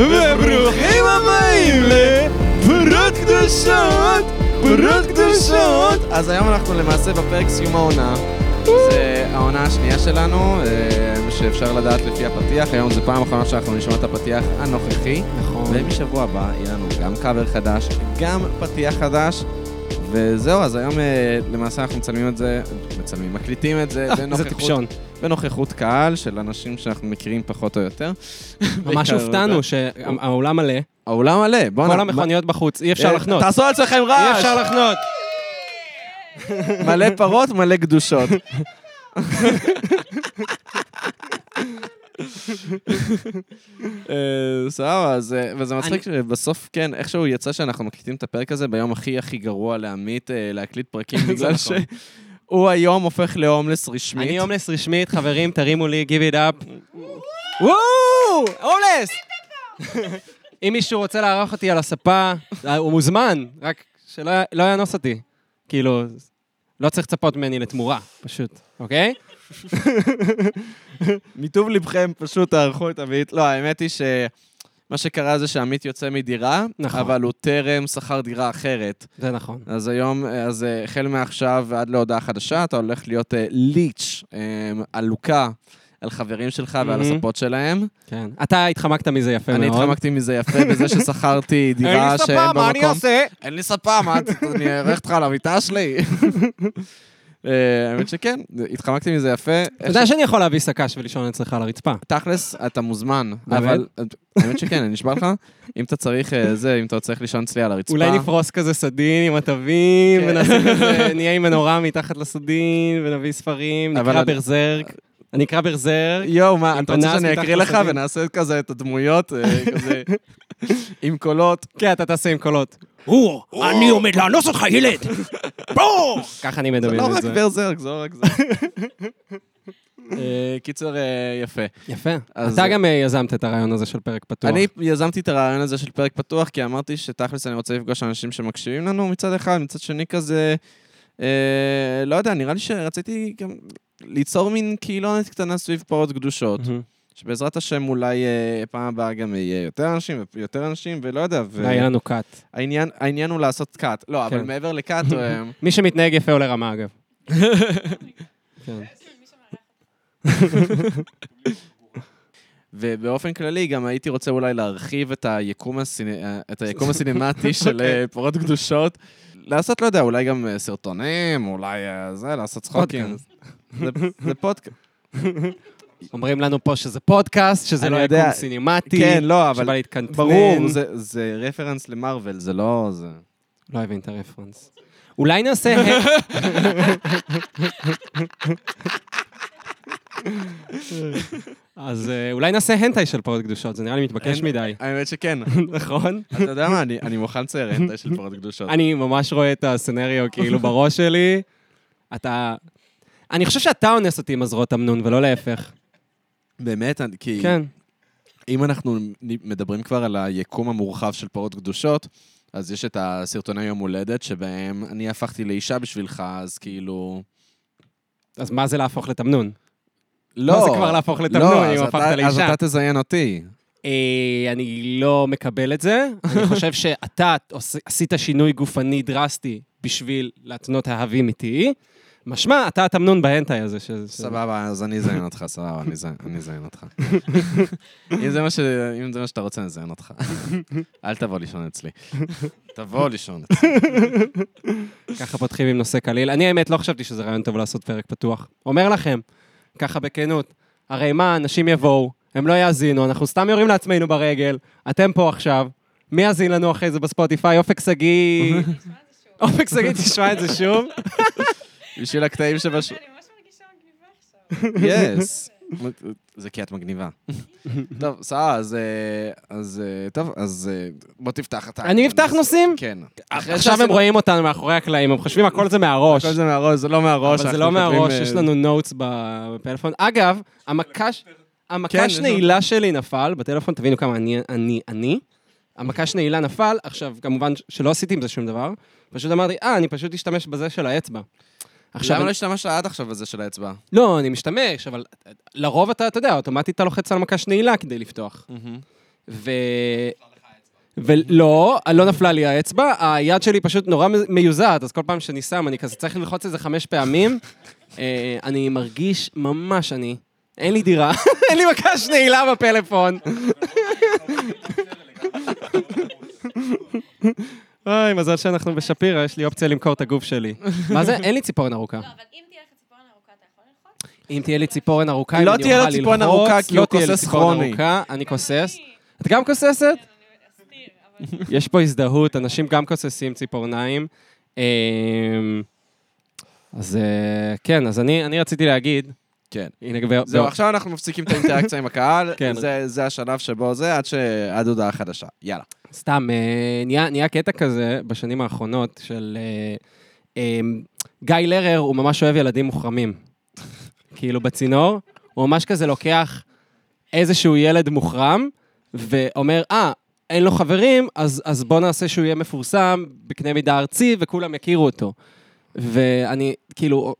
וברוכים הבאים לפרות קדושות, פרות קדושות. אז היום אנחנו למעשה בפרק סיום העונה. זה העונה השנייה שלנו, אה, שאפשר לדעת לפי הפתיח. היום זו פעם אחרונה שאנחנו נשמע את הפתיח הנוכחי. נכון. ומשבוע הבא יהיה לנו גם קאבר חדש, גם פתיח חדש. וזהו, אז היום אה, למעשה אנחנו מצלמים את זה, מצלמים, מקליטים את זה איזה בנוכחות. בנוכחות קהל של אנשים שאנחנו מכירים פחות או יותר. ממש הופתענו שהאולם מלא, האולם מלא, בואנה. כל המכוניות בחוץ, אי אפשר אה, לחנות. תעשו על עצמכם אי רעש! אפשר לחנות. מלא פרות, מלא קדושות. אה, סבבה, אה, וזה מצחיק שבסוף, כן, איכשהו יצא שאנחנו מקליטים את הפרק הזה ביום הכי הכי גרוע לעמית, אה, להקליט פרקים, בגלל נכון. שהוא היום הופך להומלס רשמית. אני הומלס רשמית, חברים, תרימו לי, give it up. וואו! הומלס! אם מישהו רוצה לארח אותי על הספה, אה, הוא מוזמן, רק שלא לא יאנוס אותי. כאילו, לא צריך לצפות ממני לתמורה, פשוט, אוקיי? מטוב לבכם, פשוט תערכו את עמית. לא, האמת היא שמה שקרה זה שעמית יוצא מדירה, נכון. אבל הוא טרם שכר דירה אחרת. זה נכון. אז היום, אז אה, החל מעכשיו ועד להודעה חדשה, אתה הולך להיות אה, ליץ', אה, עלוקה על חברים שלך ועל מהמם. הספות שלהם. כן. אתה התחמקת מזה יפה מאוד. אני התחמקתי מזה יפה בזה ששכרתי דירה שאין בה מקום. אעשה? אין לי ספה, מה, אני אארח אותך על המיטה שלי? אה, האמת שכן, התחמקתי מזה יפה. אתה יודע שאני יכול להביא שק"ש ולישון אצלך על הרצפה. תכלס, אתה מוזמן? אבל האמת שכן, אני נשבע לך, אם אתה צריך אה, זה, אם אתה צריך לישון אצלי על הרצפה. אולי נפרוס כזה סדין עם התווים. ונעשה כזה, נהיה עם מנורה מתחת לסדין, ונביא ספרים, נקרא ברזרק. אני אקרא ברזרק. יואו, מה, אתה רוצה שאני אקריא לך? ונעשה כזה את הדמויות, אה, כזה, עם קולות? כן, אתה תעשה עם קולות. הוא, אני עומד לאנוס אותך, ילד! בוא! ככה אני זה מדמיין לא את רק זה. ברזרק, זה לא רק זה. אה, קיצר, אה, יפה. יפה. אתה גם יזמת את הרעיון הזה של פרק פתוח. אני יזמתי את הרעיון הזה של פרק פתוח, כי אמרתי שתכלס אני רוצה לפגוש אנשים שמקשיבים לנו מצד אחד, מצד שני כזה, אה, לא יודע, נראה לי שרציתי גם ליצור מין קהילונת קטנה סביב פרות קדושות. שבעזרת השם אולי אה, פעם הבאה גם יהיה יותר אנשים ויותר אנשים, ולא יודע, ו- אולי יהיה לנו קאט. העניין, העניין הוא לעשות קאט. לא, אבל כן. מעבר לקאט, אה, מי שמתנהג יפה עולה רמה, אגב. כן. ובאופן כללי גם הייתי רוצה אולי להרחיב את היקום, הסיני, את היקום הסינמטי של אה, פרות קדושות. לעשות, לא יודע, אולי גם אה, סרטונים, אולי אה, זה, לעשות צחוקים. זה, פודקאסט. אומרים לנו פה שזה פודקאסט, שזה לא יודע. יקום סינמטי. כן, לא, אבל שבא להתקנטרן. ברור, זה, זה רפרנס למרוויל, זה לא... זה... לא הבין את הרפרנס. אולי נעשה... אז אה, אולי נעשה הנטאי של פרות קדושות, זה נראה לי מתבקש מדי. האמת שכן. נכון? אתה יודע מה, אני, מוכן לצייר הנטה של פרות קדושות. אני ממש רואה את הסצנריו כאילו בראש שלי. אתה... אני חושב שאתה אונס אותי עם הזרועות אמנון, ולא להפך. באמת, כי כן. אם אנחנו מדברים כבר על היקום המורחב של פרות קדושות, אז יש את הסרטוני יום הולדת, שבהם אני הפכתי לאישה בשבילך, אז כאילו... אז מה זה להפוך לתמנון? לא. מה זה כבר להפוך לתמנון, לא, אם הפכת אתה- אז לאישה? אתה תזיין אותי. אה, אני לא מקבל את זה. אני חושב שאתה עשית שינוי גופני דרסטי בשביל להתנות אהבים איתי. משמע, אתה התמנון בהנטאי הזה. ש- סבבה, אז אני אזיין אותך, סבבה, אני אזיין- אותך. אם זה מה ש- אם זה מה שאתה רוצה, אני אזיין אותך. אל תבוא לישון אצלי. תבוא לישון אצלי. ככה פותחים עם נושא קליל. אני האמת לא חשבתי שזה רעיון טוב לעשות פרק פתוח. אומר לכם, ככה בכנות, הרי מה, אנשים יבואו, הם לא יאזינו, אנחנו סתם יורים לעצמנו ברגל, אתם פה עכשיו, מי יאזין לנו אחרי זה בספוטיפיי? אופק שגיא... אופק שגיא תשמע את זה שוב. בשביל הקטעים שבש... אני ממש מרגישה מגניבה עכשיו. יס. זה כי את מגניבה. טוב, סבבה, אז... אה, אז... אה, טוב, אז אה, בוא תפתח אתה. אני אפתח נושאים? כן. עכשיו הם רואים אותנו מאחורי הקלעים, הם חושבים הכל זה מהראש. הכל זה מהראש, זה לא מהראש. אבל זה לא מהראש, יש לנו נוטס בפלאפון. אגב, המקש... כן, המקש יש נעילה שלי נפל בטלפון, תבינו כמה אני אני אני. המקש נעילה נפל, עכשיו, כמובן שלא עשיתי עם זה שום דבר, פשוט אמרתי, אה, אני פשוט אשתמש בזה של האצבע. עכשיו, למה לא השתמשת עד עכשיו בזה של האצבע? לא, אני משתמש, אבל לרוב אתה, אתה יודע, אוטומטית אתה לוחץ על מקש נעילה כדי לפתוח. ו... ולא, לא נפלה לי האצבע, היד שלי פשוט נורא מיוזעת, אז כל פעם שאני שם, אני כזה צריך ללחוץ את זה חמש פעמים. אה, אני מרגיש ממש אני. אין לי דירה, אין לי מקש נעילה בפלאפון. אוי, מזל שאנחנו בשפירא, יש לי אופציה למכור את הגוף שלי. מה זה? אין לי ציפורן ארוכה. לא, אבל אם תהיה לך ציפורן ארוכה, אתה יכול ללחוץ? אם תהיה לי ציפורן ארוכה, לא אם אני תהיה לו אוכל ציפורן ללחוץ, ארוכה, כי לא הוא כוסס כרוני. אני כוסס. את גם כוססת? כן. יש פה הזדהות, אנשים גם כוססים ציפורניים. אמ, אז אה, כן, אז אני אני רציתי להגיד, כן. הנה, ו- זהו, ו- עכשיו אנחנו מפסיקים את האינטראקציה עם הקהל. כן. זה- זה השלב שבו זה, עד ש- עד הודעה חדשה. יאללה. סתם, אה, נהיה, נהיה קטע כזה בשנים האחרונות של... אה, אה, גיא לרר הוא ממש אוהב ילדים מוחרמים. כאילו בצינור, הוא ממש כזה לוקח איזשהו ילד מוחרם, ואומר, אה, אין לו חברים, אז, אז בוא נעשה שהוא יהיה מפורסם בקנה מידה ארצי וכולם יכירו אותו. ואני, כאילו,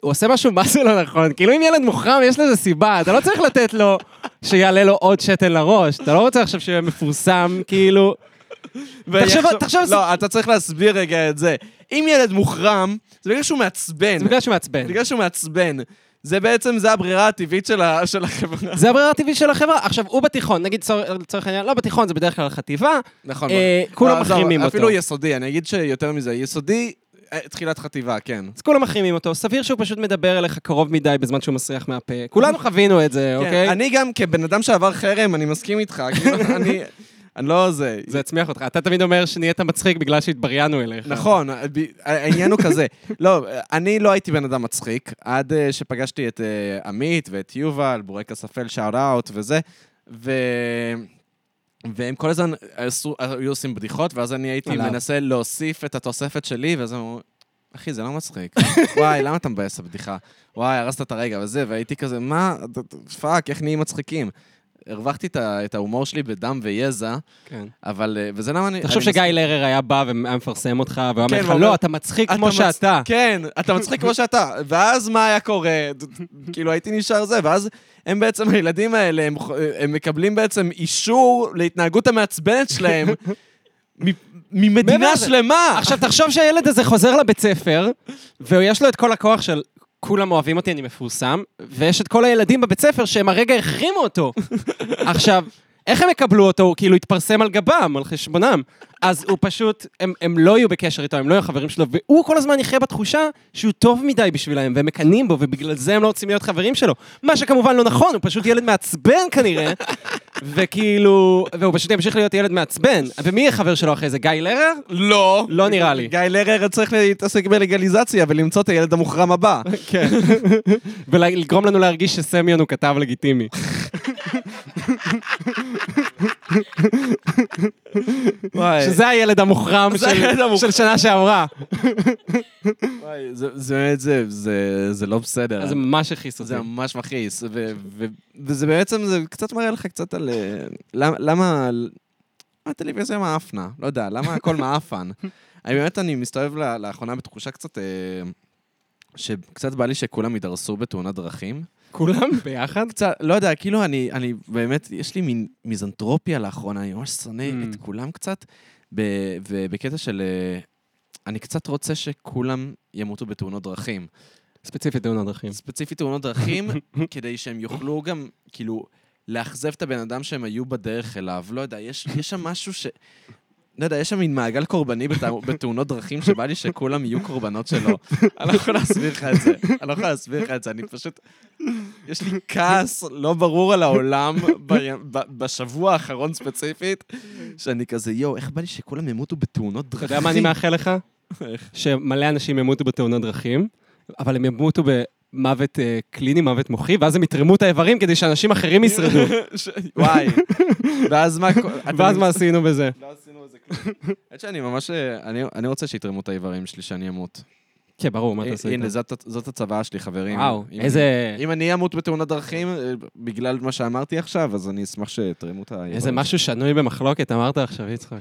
הוא עושה משהו מה זה לא נכון, כאילו אם ילד מוחרם יש לזה סיבה, אתה לא צריך לתת לו שיעלה לו עוד שתן לראש, אתה לא רוצה עכשיו שהוא יהיה מפורסם, כאילו... תחשוב, תחשוב, לא, אתה צריך להסביר רגע את זה. אם ילד מוחרם, זה בגלל שהוא מעצבן. זה בגלל שהוא מעצבן. בגלל שהוא מעצבן. זה בעצם, זה הברירה הטבעית של ה- של החברה. זה הברירה הטבעית של החברה. עכשיו, הוא בתיכון, נגיד צור- לצורך העניין, לא בתיכון, זה בדרך כלל חטיבה, נכון. אה, לא, כולם עזוב, מחרימים אותו. אפילו יסודי, אני אגיד שיותר מזה, יסודי, תחילת חטיבה, כן. אז כולם מחרימים אותו, סביר שהוא פשוט מדבר אליך קרוב מדי בזמן שהוא מסריח מהפה. כולנו חווינו את זה, כן, אוקיי? אני גם, כבן אדם שעבר חרם, אני מסכים איתך. כאילו, אני... אני לא זה. זה הצמיח אותך. אתה תמיד אומר שנהיית מצחיק בגלל שהתבריינו אליך. נכון, העניין הוא כזה. לא, אני לא הייתי בן אדם מצחיק, עד אה, שפגשתי את אה, עמית ואת יובל, בורקס אפל, שאוט אאוט וזה, ו... והם כל הזמן עשו, היו עושים בדיחות, ואז אני הייתי עליו. מנסה להוסיף את התוספת שלי, ואז אמרו, אחי, זה לא מצחיק. וואי, למה אתה מבאס הבדיחה? וואי, הרסת את הרגע וזה, והייתי כזה, מה, fuck, איך נהיים מצחיקים? הרווחתי את ההומור שלי בדם ויזע, כן. אבל, אה, וזה למה אני... תחשוב שגיא לרר היה בא והיה מפרסם אותך, והוא כן, אומר לך, לא, אתה מצחיק כמו שאתה. כן, אתה מצחיק כמו שאתה. ואז מה היה קורה? כאילו, הייתי נשאר זה, ואז הם בעצם, הילדים האלה, הם, הם מקבלים בעצם אישור להתנהגות המעצבנת שלהם ממדינה. שלמה. עכשיו, תחשוב שהילד הזה חוזר לבית ספר, ויש לו את כל הכוח של כולם אוהבים אותי, אני מפורסם, ויש את כל הילדים בבית ספר שהם הרגע החרימו אותו. עכשיו, איך הם יקבלו אותו? הוא כאילו יתפרסם על גבם, על חשבונם. אז הוא פשוט, הם, הם לא יהיו בקשר איתו, הם לא יהיו חברים שלו, והוא כל הזמן יחיה בתחושה שהוא טוב מדי בשבילם, והם מקנאים בו, ובגלל זה הם לא רוצים להיות חברים שלו. מה שכמובן לא נכון, הוא פשוט ילד מעצבן כנראה, וכאילו, והוא פשוט ימשיך להיות ילד מעצבן. ומי יהיה חבר שלו אחרי זה? גיא לרר? לא. לא נראה לי. גיא לרר צריך להתעסק בלגליזציה ולמצוא את הילד המוחרם הבא. כן. ולגרום לנו להרגיש שסמיון הוא כתב לגיטימי. וואי, שזה הילד המוחרם של- שנה שעברה. וואי, זה- זה באמת, זה- זה זה לא בסדר. זה ממש הכעיס אותי. זה ממש מכעיס, וזה בעצם, זה קצת מראה לך קצת על... אה, למה- למה... למה הטלוויזיה מאפנה? לא יודע, למה הכל מאפן? אני באמת, אני מסתובב ל- לאחרונה בתחושה קצת... אה, שקצת בא לי שכולם יידרסו בתאונת דרכים. כולם ביחד? קצת, לא יודע, כאילו אני, אני באמת, יש לי מין מיזנטרופיה לאחרונה, אני ממש שונא Mm. את כולם קצת, ובקטע של... אה, אני קצת רוצה שכולם ימותו בתאונות דרכים. ספציפית תאונות דרכים. ספציפית תאונות דרכים, כדי שהם יוכלו גם, כאילו, לאכזב את הבן אדם שהם היו בדרך אליו. לא יודע, יש, יש שם משהו ש... לא יודע, יש שם מין מעגל קורבני בת... בתאונות דרכים שבא לי שכולם יהיו קורבנות שלו. אני לא יכול להסביר לך את זה. אני לא יכול להסביר לך את זה, אני פשוט... יש לי כעס לא ברור על העולם ב... ב... בשבוע האחרון ספציפית, שאני כזה, יואו, איך בא לי שכולם ימותו בתאונות אתה דרכים? יודע מה אני מאחל לך? שמלא אנשים ימותו בתאונות דרכים, אבל הם ימותו במוות אה, קליני, מוות מוחי, ואז הם יתרמו את האיברים כדי שאנשים אחרים ישרדו. וואי. ואז מה... ואז מה עשינו בזה? לא עשינו איזה כלום. האמת שאני ממש... אני, אני רוצה שיתרמו את האיברים שלי שאני אמות. כן, ברור, מה אתה עושה הנה, איתם? זאת, זאת הצוואה שלי, חברים. וואו, איזה... אם אני אמות בתאונת דרכים, אה, בגלל מה שאמרתי עכשיו, אז אני אשמח שיתרמו את האיברים. איזה משהו שנוי במחלוקת אמרת עכשיו, יצחק.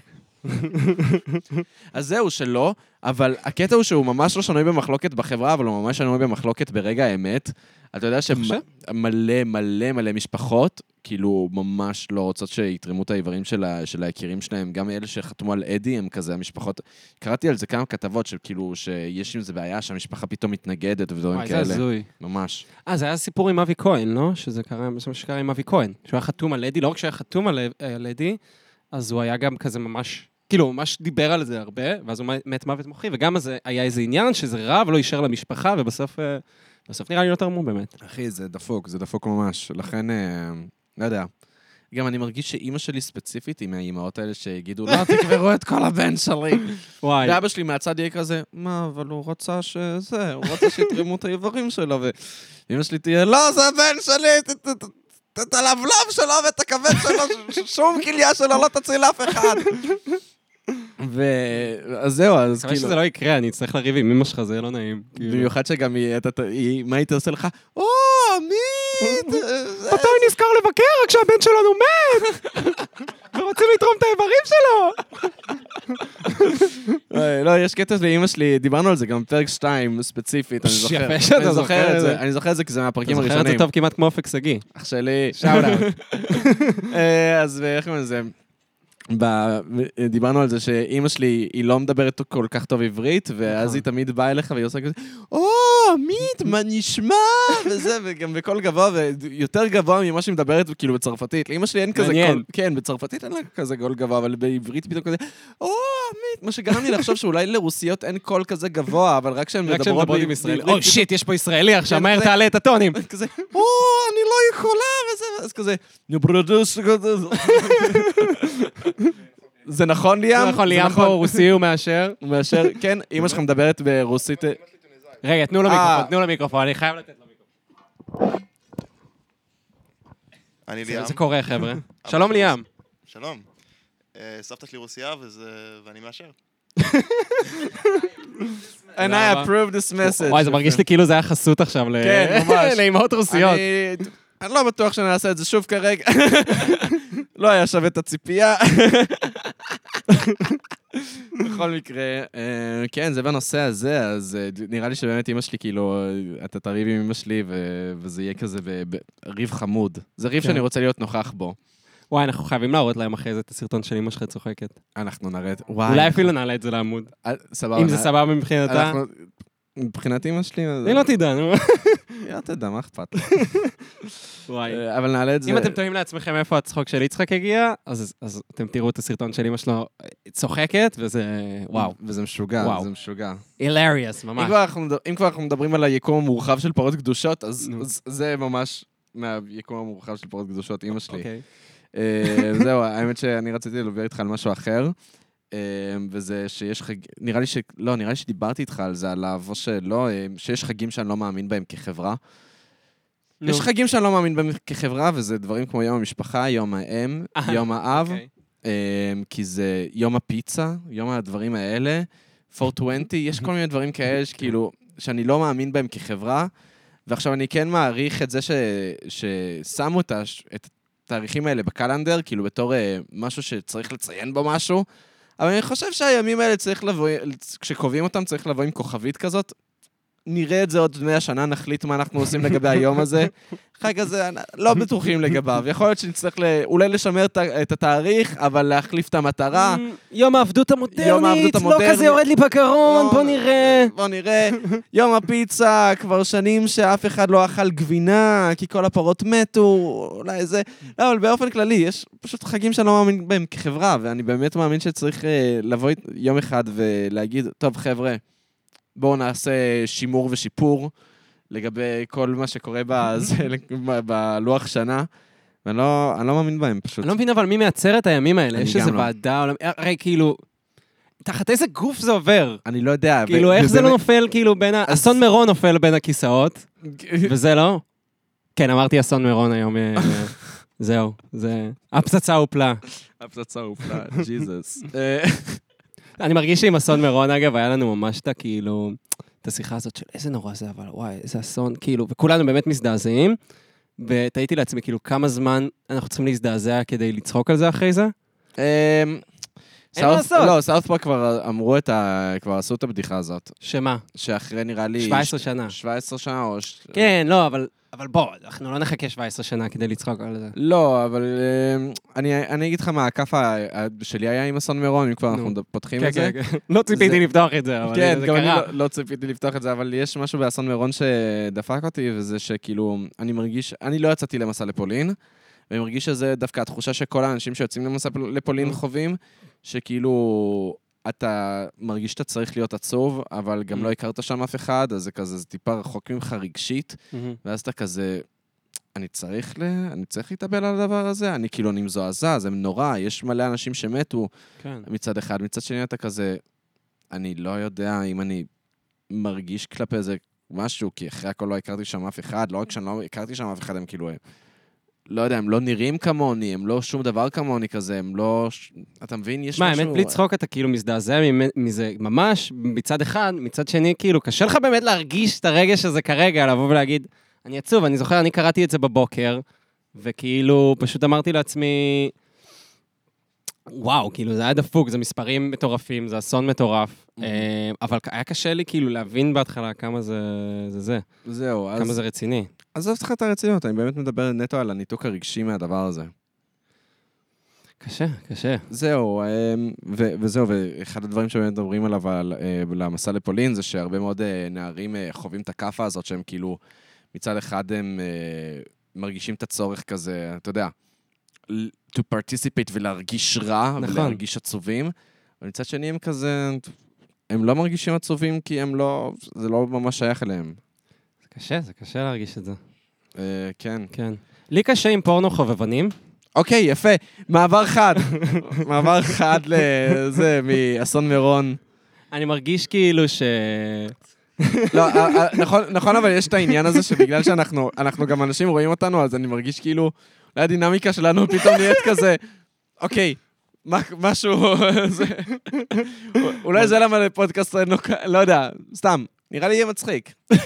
אז זהו, שלא, אבל הקטע הוא שהוא ממש לא שנוי במחלוקת בחברה, אבל הוא ממש שנוי במחלוקת ברגע האמת. אתה יודע? שמלא מלא מלא משפחות, כאילו ממש לא רוצות שיתרמו את האיברים של, ה, של היקירים שלהם. גם אלה שחתמו על אדי הם כזה, המשפחות... קראתי על זה כמה כתבות של כאילו, שיש עם זה בעיה, שהמשפחה פתאום מתנגדת ודברים וואי, זה כאלה. הזוי. ממש. אה, זה היה סיפור עם אבי כהן, לא? שזה קרה, מה שקרה עם אבי כהן. שהוא היה חתום על אדי, לא רק שהוא היה חתום על על אדי, אז הוא היה גם כזה ממש, כאילו, הוא ממש דיבר על זה הרבה, ואז הוא מת מוות מוחי, וגם אז היה איזה עניין שזה רע ולא אישר למשפחה, ובסוף אה, בסוף נראה לי לא תרמו באמת. אחי, זה דפוק, זה דפוק ממש. לכן, אה, לא יודע. גם אני מרגיש שאימא שלי ספציפית היא מהאימהות האלה שיגידו, לא, תקברו את כל הבן שלי. וואי, ואבא שלי מהצד יהיה כזה, מה, אבל הוא רצה שזה, הוא רצה שיתרמו את האיברים שלו, ואימא שלי תהיה, לא, זה הבן שלי, את הלבלב שלו ואת הכבד שלו, שום כליה שלו לא תציל אף אחד. ו... אז זהו, אז כאילו... שזה לא יקרה, אני אצטרך לריב עם אמא שלך, זה יהיה לא נעים. כאילו. במיוחד שגם היא, אתה- אתה- מה היא תעשה לך? או, עמית! זה- מתי נזכר לבקר רק כשהבן שלנו מת? ורוצים לתרום את האיברים שלו. אה, לא, יש קטע לאימא שלי, דיברנו על זה גם בפרק 2 ספציפית, אני זוכר. יפה שאתה אני זוכר את זה. אני זוכר את זה כי זה אתה מהפרקים זוכר את הראשונים. זה טוב כמעט כמו אופק שגיא. אח שלי. שאוט אאוט. אה, אז איך קוראים לזה? ב- דיברנו על זה שאימא שלי, היא לא מדברת כל כך טוב עברית, ואז נכון. היא תמיד באה אליך והיא עושה כזה, או, עמית, מה נשמע? וזה, וגם בקול גבוה, ויותר גבוה ממה שהיא מדברת, כאילו בצרפתית. לאימא שלי אין כזה. קול, כן, בצרפתית אין לה כזה קול גבוה, אבל בעברית פתאום כזה, או, עמית, מה שגרם לי לחשוב שאולי לרוסיות אין קול כזה גבוה, אבל רק כשהן מדברות עם ישראלי. אוי shit, יש פה ישראלי עכשיו, כן, מהר תעלה את הטונים. כזה, או, אני לא יכולה, וזה, אז כזה, זה נכון, ליאם? נכון, זה ליאם פה רוסי הוא מאשר. הוא מאשר, כן, אימא שלך מדברת ברוסית. רגע, תנו לו אה. מיקרופון, תנו לו מיקרופון, אני חייב לתת לו מיקרופון. אני זה- ליאם. זה קורה, חבר'ה. שלום ליאם. שלום. אה, סבתא שלי רוסייה ואני מאשר. And I approve this message. וואי, זה מרגיש לי כאילו זה היה חסות עכשיו כן. לאימהות רוסיות. אני- אני לא בטוח שנעשה את זה שוב כרגע. לא היה שווה את הציפייה. בכל מקרה, אה, כן, זה בנושא הזה, אז אה, נראה לי שבאמת אימא שלי, כאילו, אתה תריב עם אימא שלי, וזה יהיה כזה ריב חמוד. זה ריב כן. שאני רוצה להיות נוכח בו. וואי, אנחנו חייבים להראות להם אחרי זה את הסרטון של אמא שלך צוחקת. אנחנו נראה את... וואי. אולי אפילו נעלה את זה לעמוד. סבבה. אם זה סבבה מבחינתה. מבחינת אימא שלי, אני לא תדע, נו. היא לא תדע, מה אכפת? וואי. אה, אבל נעלה את זה. אם אתם תוהים לעצמכם איפה הצחוק של יצחק הגיע, אז אתם תראו את הסרטון של אמא שלו אה, צוחקת, וזה... וואו. וזה משוגע. זה משוגע. הילריוס, אם ממש. אם כבר אנחנו מדברים על היקום המורחב של פרות קדושות, אז זה ממש מהיקום המורחב של פרות קדושות, אימא שלי. אוקיי. אה, זהו, האמת שאני רציתי לדבר איתך על משהו אחר, וזה שיש חג... נראה לי ש... לא, נראה לי שדיברתי איתך על זה, על האבו שלא, אה, שיש חגים שאני לא מאמין בהם כחברה. נו. יש חגים שאני לא מאמין בהם כחברה, וזה דברים כמו יום המשפחה, יום האם, יום האב, אוקיי. אמ, כי זה יום הפיצה, יום הדברים האלה, 420, יש כל מיני דברים כאלה שכאילו, שאני לא מאמין בהם כחברה, ועכשיו אני כן מעריך את זה ש, ששמו את התאריכים האלה בקלנדר, כאילו בתור אה, משהו שצריך לציין בו משהו, אבל אני חושב שהימים האלה צריך לבוא, כשקובעים אותם צריך לבוא עם כוכבית כזאת. נראה את זה עוד 100 שנה, נחליט מה אנחנו עושים לגבי היום הזה. חג הזה, לא בטוחים לגביו. יכול להיות שנצטרך ל- אולי לשמר את התאריך, אבל להחליף את המטרה. יום העבדות המודרנית, לא. כזה יורד לי בגרון, לא, בוא נראה. בוא נראה. יום הפיצה, כבר שנים שאף אחד לא אכל גבינה, כי כל הפרות מתו, אולי זה... לא, אבל באופן כללי, יש פשוט חגים שאני לא מאמין בהם כחברה, ואני באמת מאמין שצריך אה, לבוא יום אחד ולהגיד, טוב, חבר'ה, בואו נעשה שימור ושיפור לגבי כל מה שקורה בזה, בלוח שנה. ואני לא, אני לא מאמין בהם פשוט. אני לא מבין אבל מי מייצר את הימים האלה, יש איזה לא. ועדה הרי כאילו, תחת איזה גוף זה עובר? אני לא יודע. כאילו, ו- איך זה לא נופל, כאילו, בין ה... אז- אסון מירון נופל בין הכיסאות, וזה לא? כן, אמרתי אסון מירון היום, אה, זהו, זה... הפצצה הופלה. הפצצה הופלה, ג'יזוס. אני מרגיש שעם אסון מירון, אגב, היה לנו ממש את ה... כאילו, את השיחה הזאת של איזה נורא זה, אבל וואי, איזה אסון, כאילו, וכולנו באמת מזדעזעים, ותהיתי לעצמי, כאילו, כמה זמן אנחנו צריכים להזדעזע כדי לצחוק על זה אחרי זה? אמ, אין מה לעשות. לא, סאוף פארק כבר אמרו את ה... כבר עשו את הבדיחה הזאת. שמה? שאחרי נראה לי... 17 שנה. 17 שנה או... ש- כן, לא, אבל... אבל בוא, אנחנו לא נחכה 17 שנה כדי לצחוק על זה. לא, אבל אה, אני, אני אגיד לך מה, הכף ה- ה- שלי היה עם אסון מירון, אם כבר נו. אנחנו פותחים כן, את זה. כן, כן. לא ציפיתי לפתוח את זה, אבל כן, זה גם אני קרה. לא, לא ציפיתי לפתוח את זה, אבל יש משהו באסון מירון שדפק אותי, וזה שכאילו, אני מרגיש, אני לא יצאתי למסע לפולין, ואני מרגיש שזה דווקא התחושה שכל האנשים שיוצאים למסע פול- לפולין Mm. חווים, שכאילו, אתה מרגיש שאתה צריך להיות עצוב, אבל גם Mm. לא הכרת שם אף אחד, אז זה כזה, זה טיפה רחוק ממך רגשית, מהמם. ואז אתה כזה, אני צריך, ל... אני צריך להתאבל על הדבר הזה? אני כאילו, אני מזועזע, זה נורא, יש מלא אנשים שמתו כן. מצד אחד. מצד שני אתה כזה, אני לא יודע אם אני מרגיש כלפי זה משהו, כי אחרי הכל לא הכרתי שם אף אחד, לא רק שאני לא הכרתי שם אף אחד, הם כאילו, לא יודע, הם לא נראים כמוני, הם לא שום דבר כמוני כזה, הם לא... אתה מבין? יש מה, משהו... האמת, בלי צחוק אתה כאילו מזדעזע מזה ממש, מצד אחד, מצד שני, כאילו, קשה לך באמת להרגיש את הרגש הזה כרגע, לבוא ולהגיד, אני עצוב, אני זוכר, אני קראתי את זה בבוקר, וכאילו, פשוט אמרתי לעצמי, וואו, כאילו, זה היה דפוק, זה מספרים מטורפים, זה אסון מטורף, Mhm. אה, אבל היה קשה לי כאילו להבין בהתחלה כמה זה זה, זה זהו, כמה אז זה רציני. עזוב אותך את הרצינות, אני באמת מדבר נטו על הניתוק הרגשי מהדבר הזה. קשה, קשה. זהו, אמ, ו- וזהו, ואחד הדברים שבאמת מדברים עליו על, אה, למסע לפולין, זה שהרבה מאוד אה, נערים אה, חווים את הכאפה הזאת, שהם כאילו, מצד אחד הם מרגישים את הצורך כזה, אתה יודע, to participate ולהרגיש רע, נכון. ולהרגיש עצובים, ומצד שני הם כזה, הם לא מרגישים עצובים כי הם לא, זה לא ממש שייך אליהם. קשה, זה קשה להרגיש את זה. אה, כן. כן. לי קשה עם פורנו חובבנים. אוקיי, יפה. מעבר חד. מעבר חד לזה, מאסון מירון. אני מרגיש כאילו ש... לא, אה, אה, נכון, נכון, אבל יש את העניין הזה שבגלל שאנחנו אנחנו גם אנשים רואים אותנו, אז אני מרגיש כאילו, אולי הדינמיקה שלנו פתאום נהיית כזה, אוקיי, מה- משהו, אולי זה למה לפודקאסט, לא יודע, סתם, נראה לי יהיה מצחיק.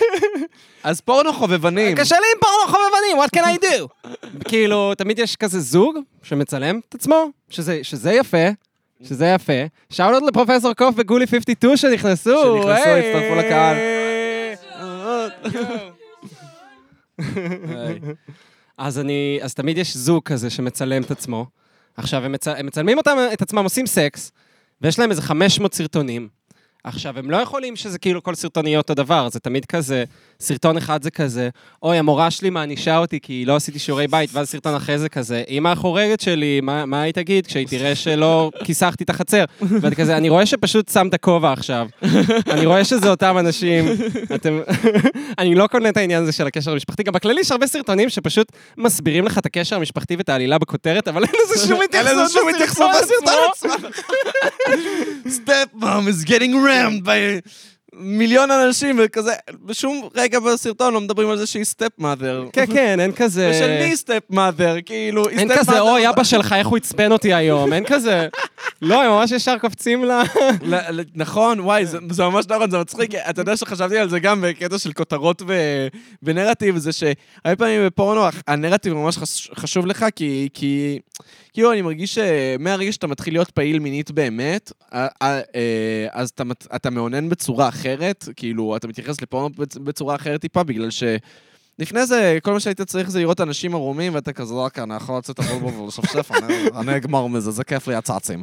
אז פורנו חובבנים. קשה לי עם פורנו חובבנים, what can I do? כאילו, תמיד יש כזה זוג שמצלם את עצמו, שזה, שזה יפה, שזה יפה. שאולות לפרופסור קוף וגולי 52 שנכנסו. שנכנסו. הצטרפו לקהל. אז אני, אז תמיד יש זוג כזה שמצלם את עצמו. עכשיו, הם, מצ... הם מצלמים אותם, את עצמם, עושים סקס, ויש להם איזה 500 סרטונים. עכשיו, הם לא יכולים שזה כאילו כל סרטון יהיה אותו דבר, זה תמיד כזה, סרטון אחד זה כזה, אוי, המורה שלי מענישה אותי כי לא עשיתי שיעורי בית, ואז סרטון אחרי זה כזה, אמא החורגת שלי, מה, מה היא תגיד כשהיא תראה שלא כיסחתי את החצר? ואני כזה, אני רואה שפשוט שם את הכובע עכשיו. אני רואה שזה אותם אנשים, אתם... אני לא קונה את העניין הזה של הקשר המשפחתי, גם בכללי יש הרבה סרטונים שפשוט מסבירים לך את הקשר המשפחתי ואת העלילה בכותרת, אבל אין לזה שום התייחסות בסרטון עצמו. step mom is getting rammed by מיליון אנשים, וכזה, בשום רגע בסרטון לא מדברים על זה שהיא step mother. כן, כן, אין כזה... ושל מי step mother? כאילו, אין כזה, אוי, אבא שלך, איך הוא עצבן אותי היום, אין כזה... לא, הם ממש ישר קופצים ל... נכון, וואי, זה ממש נכון, זה מצחיק. אתה יודע שחשבתי על זה גם בקטע של כותרות ונרטיב, זה שהרבה פעמים בפורנו הנרטיב ממש חש- חשוב לך, כי... כאילו, אני מרגיש שמהרגע שאתה מתחיל להיות פעיל מינית באמת, אה, אה, אה, אז אתה, אתה מאונן בצורה אחרת, כאילו, אתה מתייחס לפורנו בצ- בצורה אחרת טיפה, בגלל ש... לפני זה, כל מה שהיית צריך זה לראות אנשים ערומים, ואתה כזה, רק אני יכול לצאת לבולבול ולשפשף, אני- אגמר מזה, זה כיף לי הצעצים.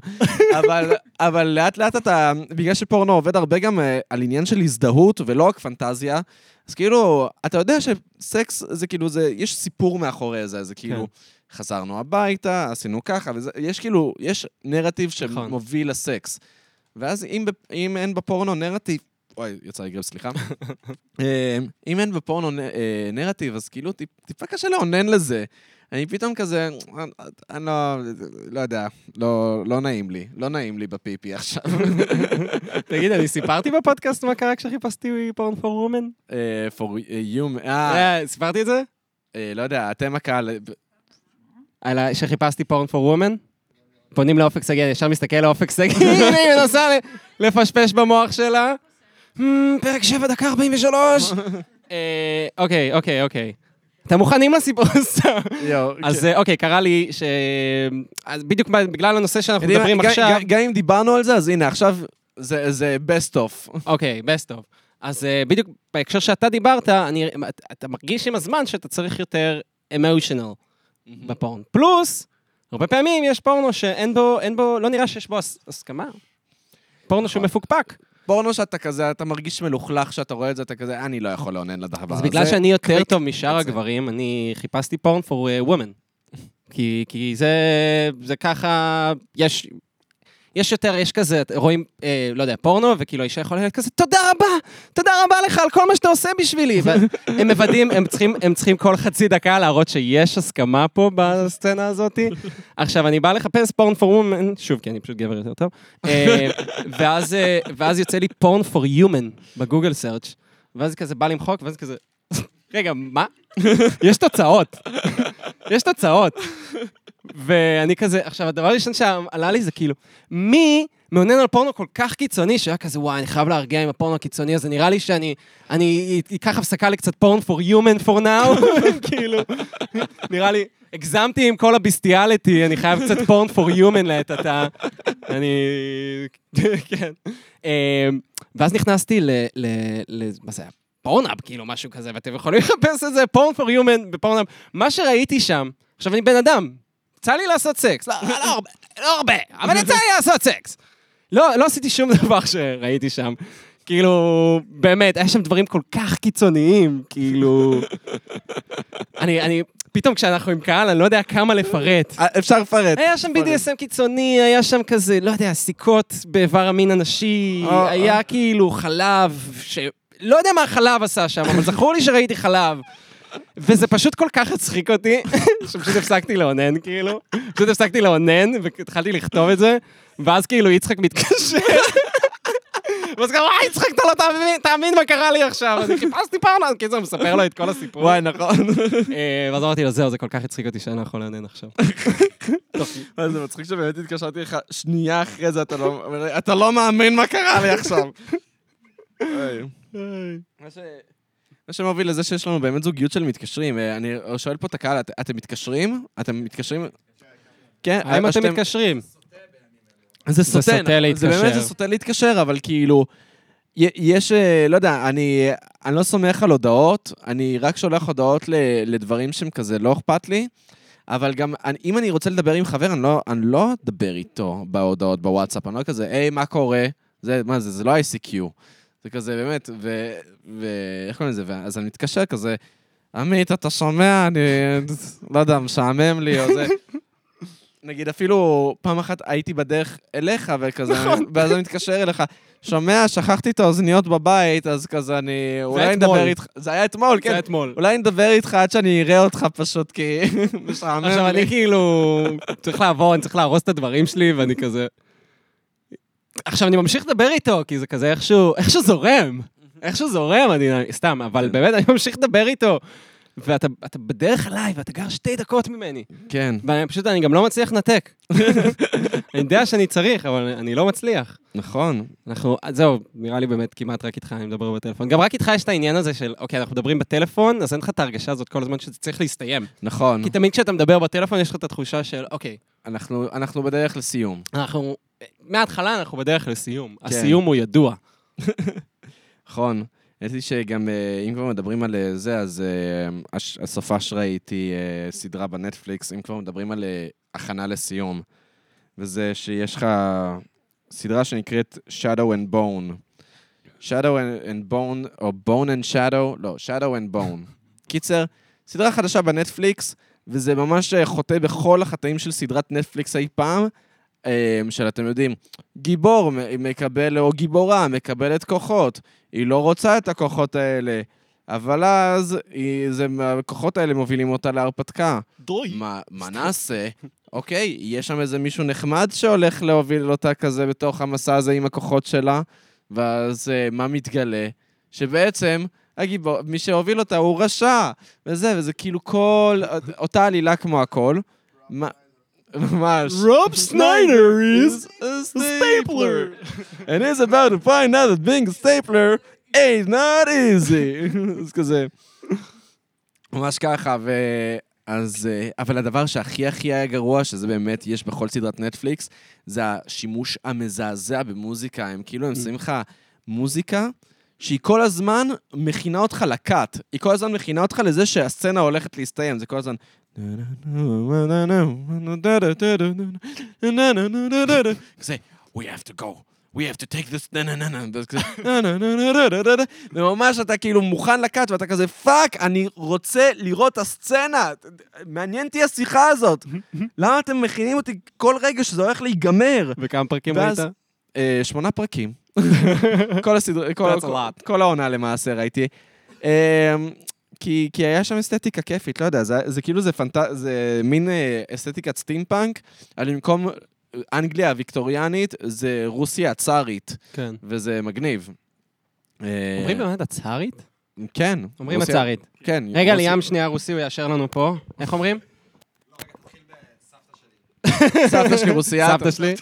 אבל, אבל לאט לאט אתה, בגלל שפורנו עובד הרבה גם אה, על עניין של הזדהות ולא רק פנטזיה, אז כאילו, אתה יודע שסקס זה כאילו, זה, יש סיפור מאחורי זה, זה כאילו, חזרנו הביתה, עשינו ככה, וזה, יש כאילו, יש נרטיב נכון. שמוביל לסקס. ואז אם, אם אין בפורנו נרטיב, אוי, יצא לי גרב, סליחה. אה, אם אין בפורנו אה, נרטיב, אז כאילו טיפ- טיפה קשה לאונן לזה. אני פתאום כזה, אני- לא, לא יודע, לא, לא נעים לי, לא נעים לי בפיפי עכשיו. תגיד, אני סיפרתי בפודקאסט מה קרה כשחיפשתי פורן פור וומן? אה, for you, אה, סיפרתי את זה? אה, לא יודע, אתם הקהל, על ה- שחיפשתי פורן פור וומן? פונים לאופק אני ישר מסתכל לאופק שגיא, הנה היא מנסה לפשפש במוח שלה. "Hmm, פרק 7, דקה 43. אה, אוקיי, אוקיי, אוקיי. אתם מוכנים לסיפור סתם? יואו, אז כן. אה, אוקיי, קרה לי ש... אז בדיוק בגלל הנושא שאנחנו מדברים עכשיו... גם- אם דיברנו על זה, אז הנה, עכשיו זה best of. אוקיי, best of. אז uh, בדיוק בהקשר שאתה דיברת, אתה, מרגיש עם הזמן שאתה צריך יותר אמושיונל בפורן. פלוס, הרבה פעמים יש פורנו שאין בו, לא נראה שיש בו הס, הסכמה. פורנו שהוא מפוקפק. פורנו שאתה כזה, אתה מרגיש מלוכלך שאתה רואה את זה, אתה כזה, אני לא יכול לאונן לדבר הזה. אז בגלל שאני יותר טוב משאר. הגברים, אני חיפשתי פורן for a woman. כי, כי זה, זה ככה, יש... יש יותר, יש כזה, רואים, אה, לא יודע, פורנו, וכאילו האישה יכולה להיות כזה, תודה רבה, תודה רבה לך על כל מה שאתה עושה בשבילי. והם מוודאים, הם הם צריכים כל חצי דקה להראות שיש הסכמה פה בסצנה הזאת. עכשיו, אני בא לחפש פורן for woman, שוב, כי אני פשוט גבר יותר טוב, אה, ואז, אה, ואז יוצא לי פורן for human בגוגל סרצ', ואז כזה בא למחוק, ואז כזה, רגע, מה? יש תוצאות. יש תוצאות. ואני כזה, עכשיו, הדבר הראשון שעלה לי זה כאילו, מי מעונן על פורנו כל כך קיצוני, שהיה כזה, וואי, אני חייב להרגיע עם הפורנו הקיצוני הזה, נראה לי שאני, אני אקח הפסקה לקצת פורן for human for now, כאילו, נראה לי, הגזמתי עם כל הביסטיאליטי, אני חייב קצת פורן for human לעת עתה. אני... כן. אמ, ואז נכנסתי ל... ל... ל... מה זה היה? Pornhub, כאילו, משהו כזה, ואתם יכולים לחפש את זה, porn for women ב Pornhub. מה שראיתי שם, עכשיו אני בן אדם, יצא לי לעשות סקס, לא, לא הרבה, לא הרבה, אבל יצא לי לעשות סקס. לא, לא עשיתי שום דבר שראיתי שם. כאילו, באמת, היה שם דברים כל כך קיצוניים, כאילו... אני, אני, פתאום כשאנחנו עם קהל, אני לא יודע כמה לפרט. אה, אפשר לפרט. היה שם BDSM קיצוני, היה שם כזה, לא יודע, סיכות באיבר המין הנשי, אה, היה כאילו חלב, ש... לא יודע מה החלב עשה שם, אבל זכור לי שראיתי חלב. וזה פשוט כל כך הצחיק אותי, שפשוט הפסקתי לאונן, כאילו. פשוט הפסקתי לאונן, והתחלתי לכתוב את זה, ואז כאילו יצחק מתקשר. ואז ככה, וואי, יצחק, אתה לא תאמין, תאמין מה קרה לי עכשיו. אני חיפשתי פרנס, קיצור, הוא מספר לו את כל הסיפור. וואי, נכון. אה, ואז אמרתי לו, זהו, זה כל כך הצחיק אותי שאני לא יכול לאונן עכשיו. זה מצחיק שבאמת התקשרתי לך שנייה אחרי זה, אתה לא- לא מאמין מה קרה לי עכשיו. מה ש- מה שמוביל לזה שיש לנו באמת זוגיות של מתקשרים. אה, אני שואל פה את הקהל, את- אתם מתקשרים? אתם מתקשרים? כן, האם אתם מתקשרים? זה זה סוטה, סוטה זה להתקשר. באמת זה סוטה להתקשר, אבל כאילו, יש, אה, לא יודע, אני, אני לא סומך על הודעות, אני רק שולח הודעות ל, לדברים שהם כזה לא אכפת לי, אבל גם, אני, אם אני רוצה לדבר עם חבר, אני לא, אני לא אדבר איתו בהודעות בוואטסאפ, אני לא כזה, היי, מה קורה? זה, מה זה, זה לא ICQ. זה כזה, באמת, ו... ו- איך קוראים לזה? ו- אז אני מתקשר כזה, עמית, אתה שומע? אני, לא יודע, משעמם לי, או זה. נגיד, אפילו פעם אחת הייתי בדרך אליך, וכזה, ואז אני מתקשר אליך, שומע, שכחתי את האוזניות בבית, אז כזה אני... אולי. נדבר איתך... זה היה אתמול, זה כן. אתמול. אולי נדבר איתך עד שאני אראה אותך פשוט, כי משעמם עכשיו, לי. אני כאילו צריך לעבור, אני צריך להרוס את הדברים שלי, ואני כזה... עכשיו, אני ממשיך לדבר איתו, כי זה כזה איכשהו, איכשהו זורם. איכשהו זורם, אני סתם, אבל באמת, אני ממשיך לדבר איתו. ואתה אתה בדרך אליי, ואתה גר שתי דקות ממני. כן, ואני פשוט, אני גם לא מצליח לנתק. אני יודע שאני צריך, אבל אני לא מצליח. נכון. אנחנו, זהו, נראה לי באמת כמעט רק איתך אני מדבר בטלפון. גם רק איתך יש את העניין הזה של, אוקיי, אנחנו מדברים בטלפון, אז אין לך את ההרגשה הזאת כל הזמן שזה צריך להסתיים. נכון. כי תמיד כשאתה מדבר בטלפון, יש לך את התחושה של, אוקיי, אנחנו אנחנו בדרך לסיום. אנחנו, מההתחלה אנחנו בדרך לסיום. הסיום הוא ידוע. נכון. האמת היא שגם, אה, אם כבר מדברים על אה, זה, אז אה, הש- הסופש ראיתי אה, סדרה בנטפליקס, אם כבר מדברים על הכנה לסיום, וזה שיש לך סדרה שנקראת Shadow and Bone. Shadow and, Bone, או Bone and Shadow, לא, Shadow and Bone. קיצר, סדרה חדשה בנטפליקס, וזה ממש חוטא בכל החטאים של סדרת נטפליקס אי פעם, של אתם יודעים, גיבור מקבל, או גיבורה מקבלת כוחות, היא לא רוצה את הכוחות האלה, אבל אז היא, זה, הכוחות האלה מובילים אותה להרפתקה. דוי. מה, מה נעשה? אוקיי, יש שם איזה מישהו נחמד שהולך להוביל אותה כזה בתוך המסע הזה עם הכוחות שלה, ואז אה, מה מתגלה? שבעצם הגיבור, מי שהוביל אותה הוא רשע, וזה, וזה כאילו כל, אותה עלילה כמו הכל. מה- ממש. רוב סניידר is a stapler. and he's about to find out that being a stapler ain't not easy. אז כזה. ממש ככה, ו... אז... אה, אבל הדבר שהכי הכי היה גרוע, שזה באמת יש בכל סדרת נטפליקס, זה השימוש המזעזע במוזיקה. הם כאילו, הם שמים לך מוזיקה שהיא כל הזמן מכינה אותך ל cut. היא כל הזמן מכינה אותך לזה שהסצנה הולכת להסתיים. זה כל הזמן... כזה, we have to go. We have to take this, נה נה נה נה, וממש אתה כאילו מוכן ל cut ואתה כזה fuck, אני רוצה לראות את הסצנה, מעניין אותי השיחה הזאת. למה אתם מכינים אותי כל רגע שזה הולך להיגמר? וכמה פרקים ראית? אה, שמונה פרקים. כל העונה למעשה ראיתי. אמ, כי, כי היה שם אסתטיקה כיפית, לא יודע, זה, זה כאילו זה פנט... זה מין אה, אסתטיקת סטימפאנק, אבל במקום אנגליה הוויקטוריאנית, זה רוסיה הצארית, כן. וזה מגניב. אה, אומרים באמת הצארית? כן. אומרים רוסיה- הצארית. כן. רגע, רוסיה- ליאם שנייה רוסי, הוא יאשר לנו פה. איך אומרים? סבתא שלי רוסייה. סבתא שלי.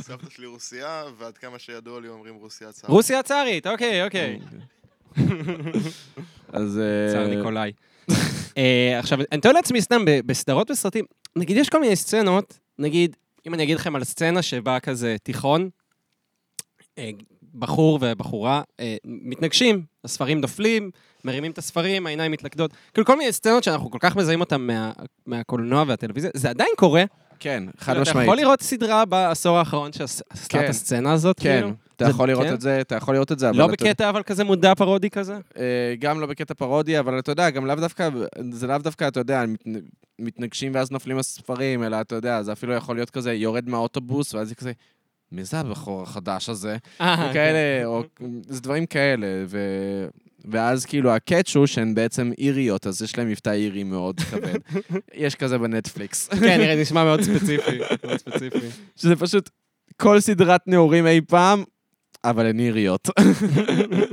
סבתא שלי רוסייה, ועד כמה שידוע לי אומרים רוסיה צאר. רוסיה הצארית, אוקיי, אוקיי. אז... אה, צאר ניקולאי. אה, עכשיו, אני תוהה לעצמי סתם, בסדרות וסרטים, נגיד יש כל מיני סצנות, נגיד, אם אני אגיד לכם על סצנה שבה כזה תיכון, אה, בחור ובחורה מתנגשים, הספרים נופלים, מרימים את הספרים, העיניים מתלכדות, כאילו כל מיני סצנות שאנחנו כל כך מזהים אותן מה- מהקולנוע והטלוויזיה, זה עדיין קורה. כן, חד אתה משמעית. יכול לראות סדרה בעשור האחרון שעשתה כן. את הסצנה הזאת, כן, כאילו? אתה זה- יכול לראות כן? את זה, אתה יכול לראות את זה, אבל... לא אתה- בקטע אבל כזה מודע פרודי כזה? אה, גם לא בקטע פרודיה, אבל אתה יודע, גם לאו דווקא, זה לאו דווקא, אתה יודע, מת- מתנגשים ואז נופלים הספרים, אלא אתה יודע, זה אפילו יכול להיות כזה, יורד מהאוטובוס, ואז זה כזה, מי זה הבחור החדש הזה? אה, וכאלה, או, זה דברים כאלה, ו... ואז כאילו הקאץ' הוא שהן בעצם איריות, אז יש להם מבטא אירי מאוד כבד. יש כזה בנטפליקס. כן, נראה, נשמע מאוד ספציפי. מאוד ספציפי. שזה פשוט כל סדרת נעורים אי פעם, אבל הן איריות.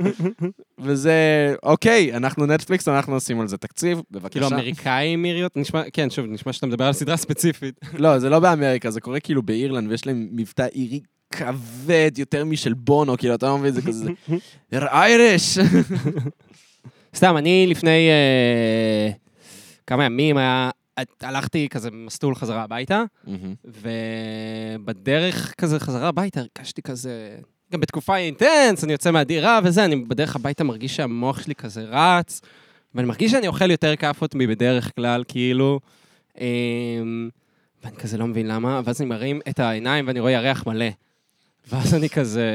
וזה, אוקיי, אנחנו נטפליקס, אנחנו עושים על זה תקציב, בבקשה. כאילו אמריקאים מיריות? נשמע, כן, שוב, נשמע שאתה מדבר על סדרה ספציפית. לא, זה לא באמריקה, זה קורה כאילו באירלנד, ויש להם מבטא אירי כבד יותר משל בונו, כאילו, אתה לא מבין, זה כזה, they're Irish. סתם, אני לפני אה, כמה ימים היה... הלכתי כזה מסלול חזרה הביתה, ובדרך כזה חזרה הביתה הרגשתי כזה... גם בתקופה אינטנס, אני יוצא מהדירה וזה, אני בדרך הביתה מרגיש שהמוח שלי כזה רץ, ואני מרגיש שאני אוכל יותר כאפות מבדרך כלל, כאילו. אמ, ואני כזה לא מבין למה, ואז אני מרים את העיניים ואני רואה ירח מלא. ואז אני כזה,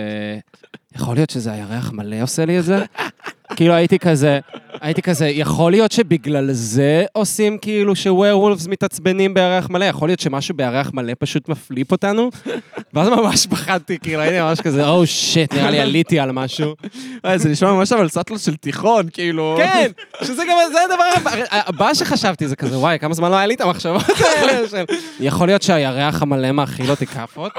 יכול להיות שזה הירח מלא עושה לי את זה? כאילו הייתי כזה, הייתי כזה, יכול להיות שבגלל זה עושים כאילו שווירוולפס מתעצבנים בירח מלא? יכול להיות שמשהו בירח מלא פשוט מפליפ אותנו? ואז ממש פחדתי, כאילו הייתי ממש כזה, או שיט, נראה לי עליתי על משהו. וואי, זה נשמע ממש אבל סאטלה של תיכון, כאילו... כן, שזה גם, זה הדבר הבא שחשבתי, זה כזה, וואי, כמה זמן לא היה לי את המחשבות האלה של... יכול להיות שהירח המלא מאכיל אותי כאפות?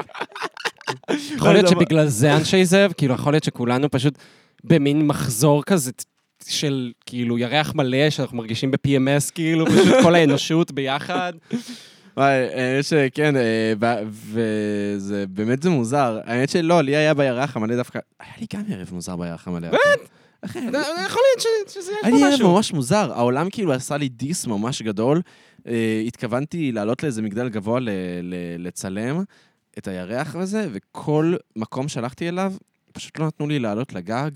יכול להיות שבגלל זה אנשי זאב, כאילו, יכול להיות שכולנו פשוט במין מחזור כזה של כאילו ירח מלא, שאנחנו מרגישים ב-PMS, כאילו, פשוט כל האנושות ביחד. וואי, האמת שכן, אה, וזה באמת זה מוזר. האמת שלא, לי היה בירח המלא דווקא... היה לי גם ערב מוזר בירח המלא. באמת? יכול להיות שזה יש פה לי ערב משהו. ממש מוזר. העולם כאילו עשה לי דיס ממש גדול. אה, התכוונתי לעלות לאיזה מגדל גבוה לצלם את הירח הזה, וכל מקום שהלכתי אליו, פשוט לא נתנו לי לעלות לגג,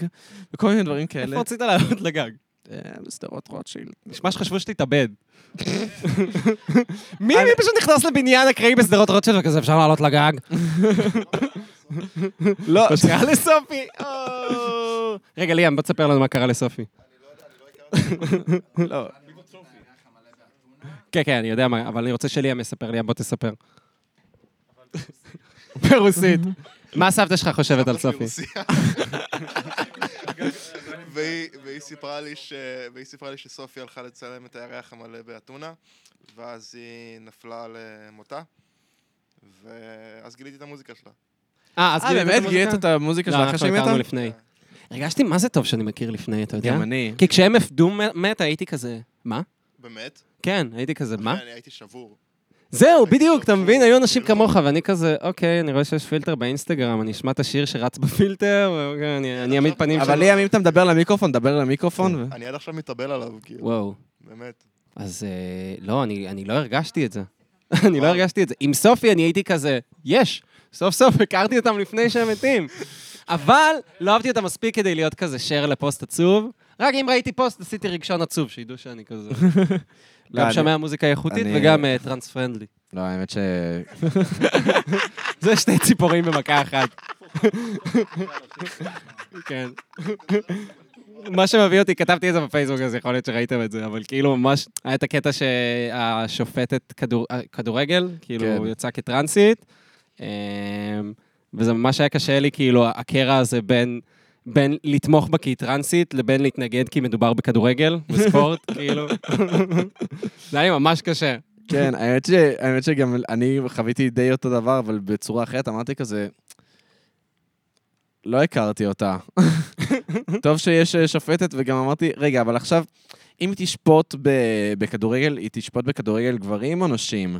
וכל מיני דברים כאלה. איפה רצית לעלות לגג? אה, בשדרות רוטשילד. נשמע שחשבו שתתאבד. מי פשוט נכנס לבניין אקראי בשדרות רוטשילד וכזה, אפשר לעלות לגג? לא, שנייה לסופי. רגע, ליאם, בוא תספר לנו מה קרה לסופי. לא. כן, כן, אני יודע מה, אבל אני רוצה שליאם יספר. ליאם, בוא תספר. ברוסית. מה סבתא שלך חושבת על סופי? והיא והיא סיפרה לי ש- והיא סיפרה לי שסופי הלכה לצלם את הירח המלא באתונה, ואז היא נפלה למותה, ואז גיליתי את המוזיקה שלה. אה, אז אה, באמת המוזיקה? גילית את המוזיקה לא, של אחרי אנחנו שהיא הכרנו מתה? לפני. הרגשתי מה זה טוב שאני מכיר לפני, אתה יודע? גם אני. כי כשMF דום מת, הייתי כזה, מה? באמת? כן, הייתי כזה, מה? אני הייתי שבור. זהו, בדיוק, אתה מבין? היו אנשים כמוך, ואני כזה, אוקיי, אני רואה שיש פילטר באינסטגרם, אני אשמע את השיר שרץ בפילטר, ואוקיי, אני- אעמיד פנים אבל ליאם, אם אתה מדבר למיקרופון, דבר למיקרופון. אני עד עכשיו מתאבל עליו, כאילו, וואו. באמת. אז אה, לא, אני, אני לא הרגשתי את זה. אני לא הרגשתי את זה. עם סופי אני הייתי כזה, יש, סוף סוף הכרתי אותם לפני שהם מתים. אבל לא אהבתי אותם מספיק כדי להיות כזה שייר לפוסט עצוב. רק אם ראיתי פוסט, עשיתי רגשון עצוב, שידעו שאני כזה... לא, גם אני- שומע מוזיקה איכותית וגם טרנס פרנדלי. לא, האמת ש... זה שתי ציפורים במכה אחת. כן. מה שמביא אותי, כתבתי את זה בפייסבוק, אז יכול להיות שראיתם את זה, אבל כאילו ממש, היה את הקטע שהשופטת כדור, כדורגל, כאילו, כן. הוא יצא כטרנסית, אמ, וזה ממש היה קשה לי, כאילו, הקרע הזה בין... בין לתמוך בה כי היא טרנסית, לבין להתנגד כי מדובר בכדורגל, בספורט, כאילו. זה היה לי ממש קשה. כן, האמת, ש... האמת שגם אני חוויתי די אותו דבר, אבל בצורה אחרת, אמרתי כזה, לא הכרתי אותה. טוב שיש אה, שופטת, וגם אמרתי, רגע, אבל עכשיו, אם היא תשפוט. בכדורגל, היא תשפוט בכדורגל גברים או נשים?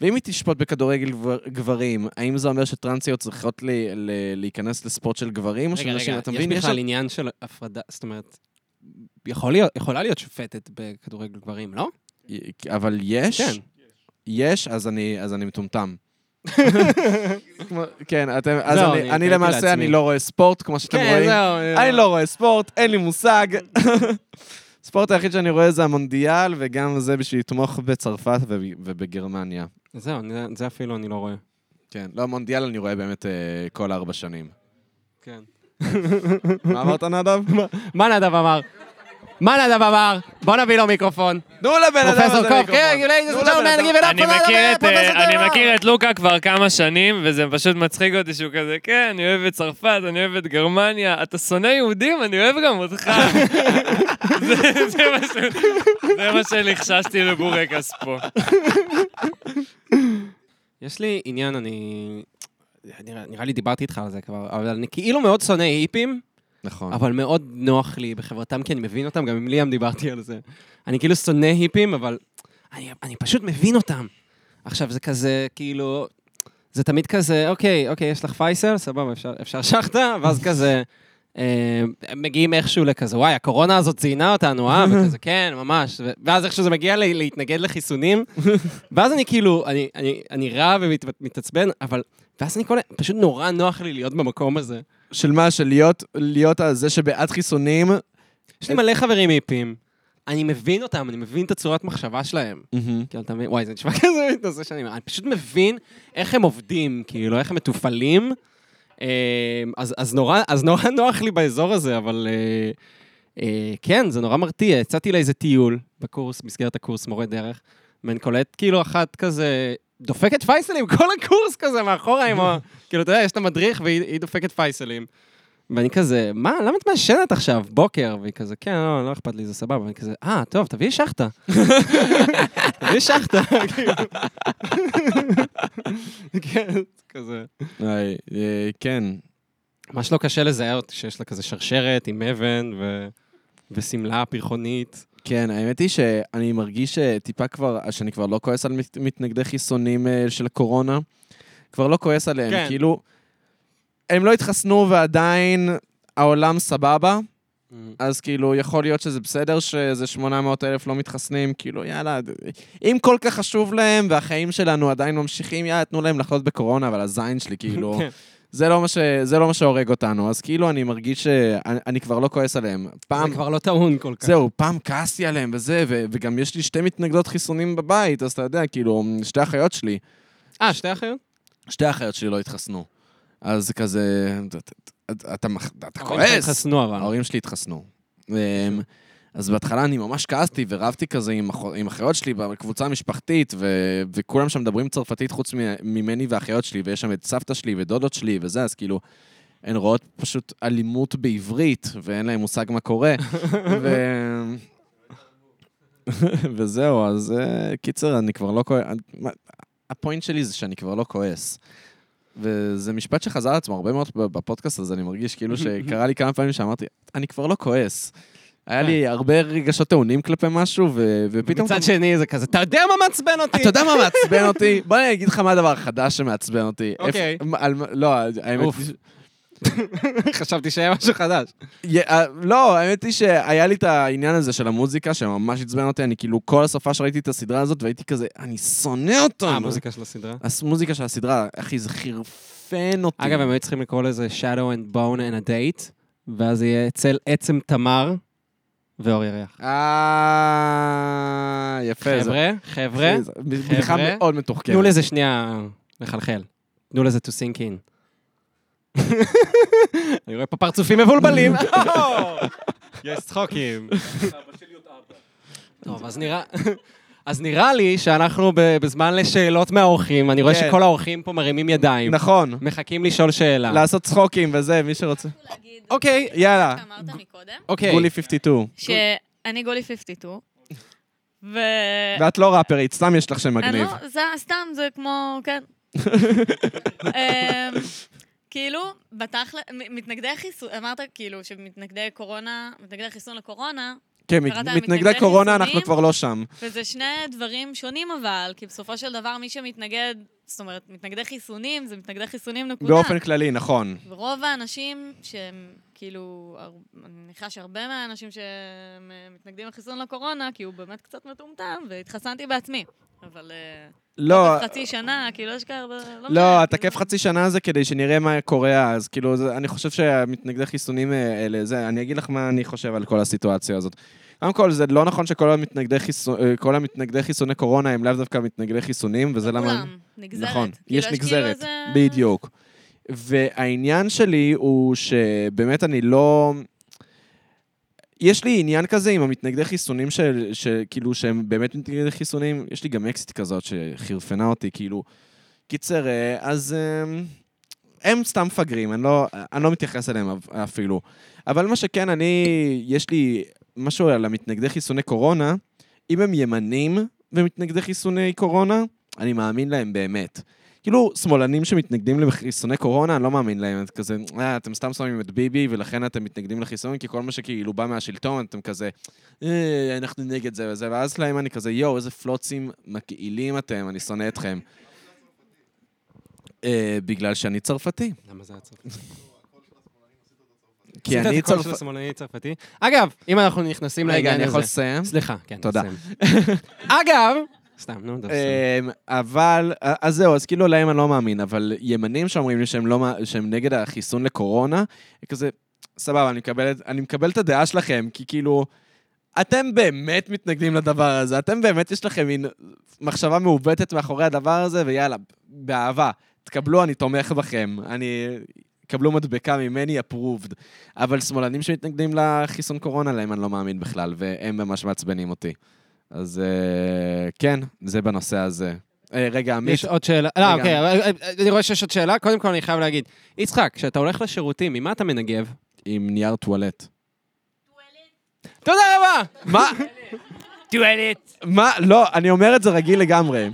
ואם היא תשפוט בכדורגל גבר... גברים, האם זה אומר שטרנסיות צריכות ל... ל... להיכנס לספורט של גברים או של רגע, נשים? רגע, אתה יש? בכלל עניין של הפרדה, זאת אומרת, יכול להיות, יכולה להיות שופטת בכדורגל גברים, לא? אבל יש? כן. יש, אז אני, אז אני מטומטם. כן, אתם, אז זהו, אני, אני אני למעשה, לעצמי. אני לא רואה ספורט, כמו שאתם כן, רואים. זהו. אני לא רואה ספורט, אין לי מושג. הספורט היחיד שאני רואה זה המונדיאל, וגם זה בשביל לתמוך בצרפת וב- ובגרמניה. זהו, אני- זה אפילו אני לא רואה. כן, לא, מונדיאל אני רואה באמת אה, כל ארבע שנים. כן. מה אמרת, נדב? מה נדב אמר? מה נדב אמר? בוא נביא לו מיקרופון. תנו לבן אדם פרופסור הזה קוף, מיקרופון. כן, אני מכיר את, אה. מכיר את לוקה כבר כמה שנים, וזה פשוט מצחיק אותי שהוא כזה, כן, אני אוהב את צרפת, אני אוהב את גרמניה, אתה שונא יהודים, אני אוהב גם אותך. זה- זה מה ש- זה מה שלחששתי לבורקס פה. יש לי עניין, אני... נראה, נראה לי דיברתי איתך על זה כבר, אבל אני כאילו מאוד שונא היפים, נכון. אבל מאוד נוח לי בחברתם, כי אני מבין אותם, גם עם ליאם דיברתי על זה. אני כאילו שונא היפים, אבל אני, אני פשוט מבין אותם. עכשיו, זה כזה, כאילו, זה תמיד כזה, אוקיי, אוקיי, יש לך פייסל, סבבה, אפשר, אפשר שחטה, ואז כזה, הם מגיעים איכשהו לכזה, וואי, הקורונה הזאת ציינה אותנו, אה? וכזה, כן, ממש. ואז איכשהו זה מגיע ל- להתנגד לחיסונים, ואז אני כאילו, אני, אני, אני רע ומתעצבן, אבל... ואז אני כל... פשוט נורא נוח לי להיות במקום הזה. של מה? של להיות, להיות זה שבעד חיסונים? יש לי מלא חברים היפים. אני מבין אותם, אני מבין את הצורת מחשבה שלהם. כאילו, אתה מבין? וואי, זה נשמע כזה נושא שאני... אני פשוט מבין איך הם עובדים, כאילו, איך הם מתופעלים. אה, אז, אז, נורא, אז נורא נוח לי באזור הזה, אבל אה, אה, כן, זה נורא מרתיע. יצאתי לאיזה טיול בקורס, מסגרת הקורס מורה דרך, ואני קולט כאילו אחת כזה, דופקת פייסלים, כל הקורס כזה מאחורה עם ה... כאילו, אתה יודע, יש את המדריך והיא היא דופקת פייסלים. ואני כזה, מה, למה את מעשנת עכשיו, בוקר? והיא כזה, כן, לא, לא אכפת לי, זה סבבה. ואני כזה, אה, טוב, תביאי שחטה. תביאי שחטה, כאילו. כן, כזה. אה, אה, כן. ממש לא קשה אותי שיש לה כזה שרשרת עם אבן ו... ושמלה פרחונית. כן, האמת היא שאני מרגיש שטיפה כבר, שאני כבר לא כועס על מת- מתנגדי חיסונים אה, של הקורונה. כבר לא כועס עליהם, כן. כאילו, הם לא התחסנו ועדיין העולם סבבה, אז כאילו, יכול להיות שזה בסדר שאיזה 800 אלף לא מתחסנים, כאילו, יאללה, אם כל כך חשוב להם והחיים שלנו עדיין ממשיכים, יאללה, תנו להם לחלות בקורונה, אבל הזין שלי, כאילו, כן. זה לא ש- זה לא מה שהורג אותנו, אז כאילו, אני מרגיש שאני אני כבר לא כועס עליהם. פעם... זה כבר לא טעון כל כך. זהו, פעם כעסתי עליהם וזה, ו- וגם יש לי שתי מתנגדות חיסונים בבית, אז אתה יודע, כאילו, שתי אחיות שלי, אה, שתי אחיות? שתי אחיות שלי לא התחסנו. אז כזה, אתה- ההורים שלך כועס. התחסנו אבל. ההורים שלי התחסנו. אמ, אז בהתחלה אני ממש כעסתי ורבתי כזה עם, אח... עם אחיות שלי בקבוצה המשפחתית, ו... וכולם שם מדברים צרפתית חוץ. ממני ואחיות שלי, ויש שם את סבתא שלי ודודות שלי וזה, אז כאילו, הן רואות פשוט אלימות בעברית, ואין להן מושג מה קורה. ו... וזהו, אז אה, קיצר, אני כבר לא כועס. הפוינט שלי זה שאני כבר לא כועס. וזה משפט שחזר על עצמו הרבה מאוד בפודקאסט הזה, אני מרגיש כאילו שקרה לי כמה פעמים שאמרתי, אני כבר לא כועס. היה לי הרבה רגשות טעונים כלפי משהו, ו- ופתאום... מצד שני זה כזה, אתה יודע מה מעצבן אותי? אתה יודע מה מעצבן אותי? בוא אני אגיד לך מה הדבר החדש שמעצבן אותי. אוקיי. לא, האמת. חשבתי שהיה משהו חדש. אה, לא, האמת היא שהיה לי את העניין הזה של המוזיקה, שממש עצבן אותי, אני כאילו כל הסופה שראיתי את הסדרה הזאת, והייתי כזה, אני שונא אותו. אה, המוזיקה של הסדרה. המוזיקה של הסדרה, אחי, זה חירפן אותי. אגב, הם היו צריכים לקרוא לזה Shadow and Bone and a Date, ואז יהיה אצל עצם תמר ואור ירח. אה... יפה. חבר'ה, חבר'ה, זה בדיחה חבר'ה, מאוד מתוחכמת. תנו לזה שנייה לחלחל. תנו לזה to sink in. אני רואה פה פרצופים מבולבלים. יש צחוקים. טוב, אז נראה... אז נראה לי שאנחנו בזמן לשאלות מהאורחים, אני רואה כן. שכל האורחים פה מרימים ידיים. נכון. מחכים לשאול שאלה. לעשות צחוקים וזה, מי שרוצה. אוקיי, יאללה. שאמרת מקודם, אוקיי. גולי 52. שאני גולי 52, ו... ואת לא ראפרית, סתם יש לך שם מגניב. לא, זה סתם, זה כמו, כן. כאילו, בתכל'ס, מ- מתנגדי חיסון, אמרת כאילו שמתנגדי קורונה, מתנגדי חיסון לקורונה, כן, מת- מתנגדי קורונה, חיסונים? אנחנו כבר לא שם. וזה שני דברים שונים אבל, כי בסופו של דבר מי שמתנגד, זאת אומרת, מתנגדי חיסונים, זה מתנגדי חיסונים נקודה. באופן כללי, נכון. ורוב האנשים שהם, כאילו, אני מניחה שהרבה מהאנשים שהם אה, לחיסון לקורונה, כי הוא באמת קצת מטומטם, והתחסנתי בעצמי. אבל אה, לא, חצי שנה, כאילו, יש כאלה... לא לא, התקף כאילו. חצי שנה זה כדי שנראה מה קורה אז. כאילו, זה- אני חושב שהמתנגדי חיסונים האלה, זה, אני אגיד לך מה אני חושב על כל הסיטואציה הזאת. קודם כל, זה לא נכון שכל המתנגדי, חיסו, אה, כל המתנגדי חיסוני קורונה הם לאו דווקא מתנגדי חיסונים, וזה למה... כולם, נגזרת. נכון, כאילו, יש כאילו נגזרת, איזה- בדיוק. והעניין שלי הוא שבאמת אני לא... יש לי עניין כזה עם המתנגדי חיסונים של, שכאילו שהם באמת מתנגדי חיסונים, יש לי גם אקסיט כזאת שחירפנה אותי, כאילו... קיצר, אה, אז אה, הם סתם מפגרים, אני לא, אני לא מתייחס אליהם אפ- אפילו. אבל מה שכן, אני, יש לי משהו על המתנגדי חיסוני קורונה, אם הם ימנים ומתנגדי חיסוני קורונה, אני מאמין להם באמת. כאילו, שמאלנים שמתנגדים לחיסוני קורונה, אני לא מאמין להם. את כזה, אה, אתם סתם שמים את ביבי, ולכן אתם מתנגדים לחיסונים, כי כל מה שכאילו בא מהשלטון, אתם כזה, אה, אנחנו נגד זה וזה, ואז להם אני כזה, יואו, איזה פלוצים מגעילים אתם, אני שונא אתכם. אה, בגלל שאני צרפתי. למה זה היה צרפתי? כי אני עשית את הקול של צרפתי. השמאלני צרפתי. אגב, אם אנחנו נכנסים רגע, לעניין אני יכול הזה... לסיים? סליחה, כן, תודה. אגב, סתם, נו, דבר. אמ, אבל, אז זהו, אז כאילו להם אני לא מאמין, אבל ימנים שאומרים לי שהם, לא, שהם נגד החיסון לקורונה, כזה, סבבה, אני מקבל, אני מקבל את הדעה שלכם, כי כאילו, אתם באמת מתנגדים לדבר הזה, אתם באמת יש לכם מין מחשבה מעוותת מאחורי הדבר הזה, ויאללה, באהבה, תקבלו, אני תומך בכם, אני... קבלו מדבקה ממני approved. אבל שמאלנים שמתנגדים לחיסון קורונה, להם אני לא מאמין בכלל, והם ממש מעצבנים אותי. אז אה, כן, זה בנושא הזה. אה, רגע, עמית, יש עוד שאלה. לא. אוקיי, אה, אני רואה שיש עוד שאלה. קודם כל, אני חייב להגיד, יצחק, כשאתה הולך לשירותים, ממה אתה מנגב? עם נייר טואלט. תודה רבה! מה? טואלט. מה? לא, אני אומר את זה רגיל לגמרי.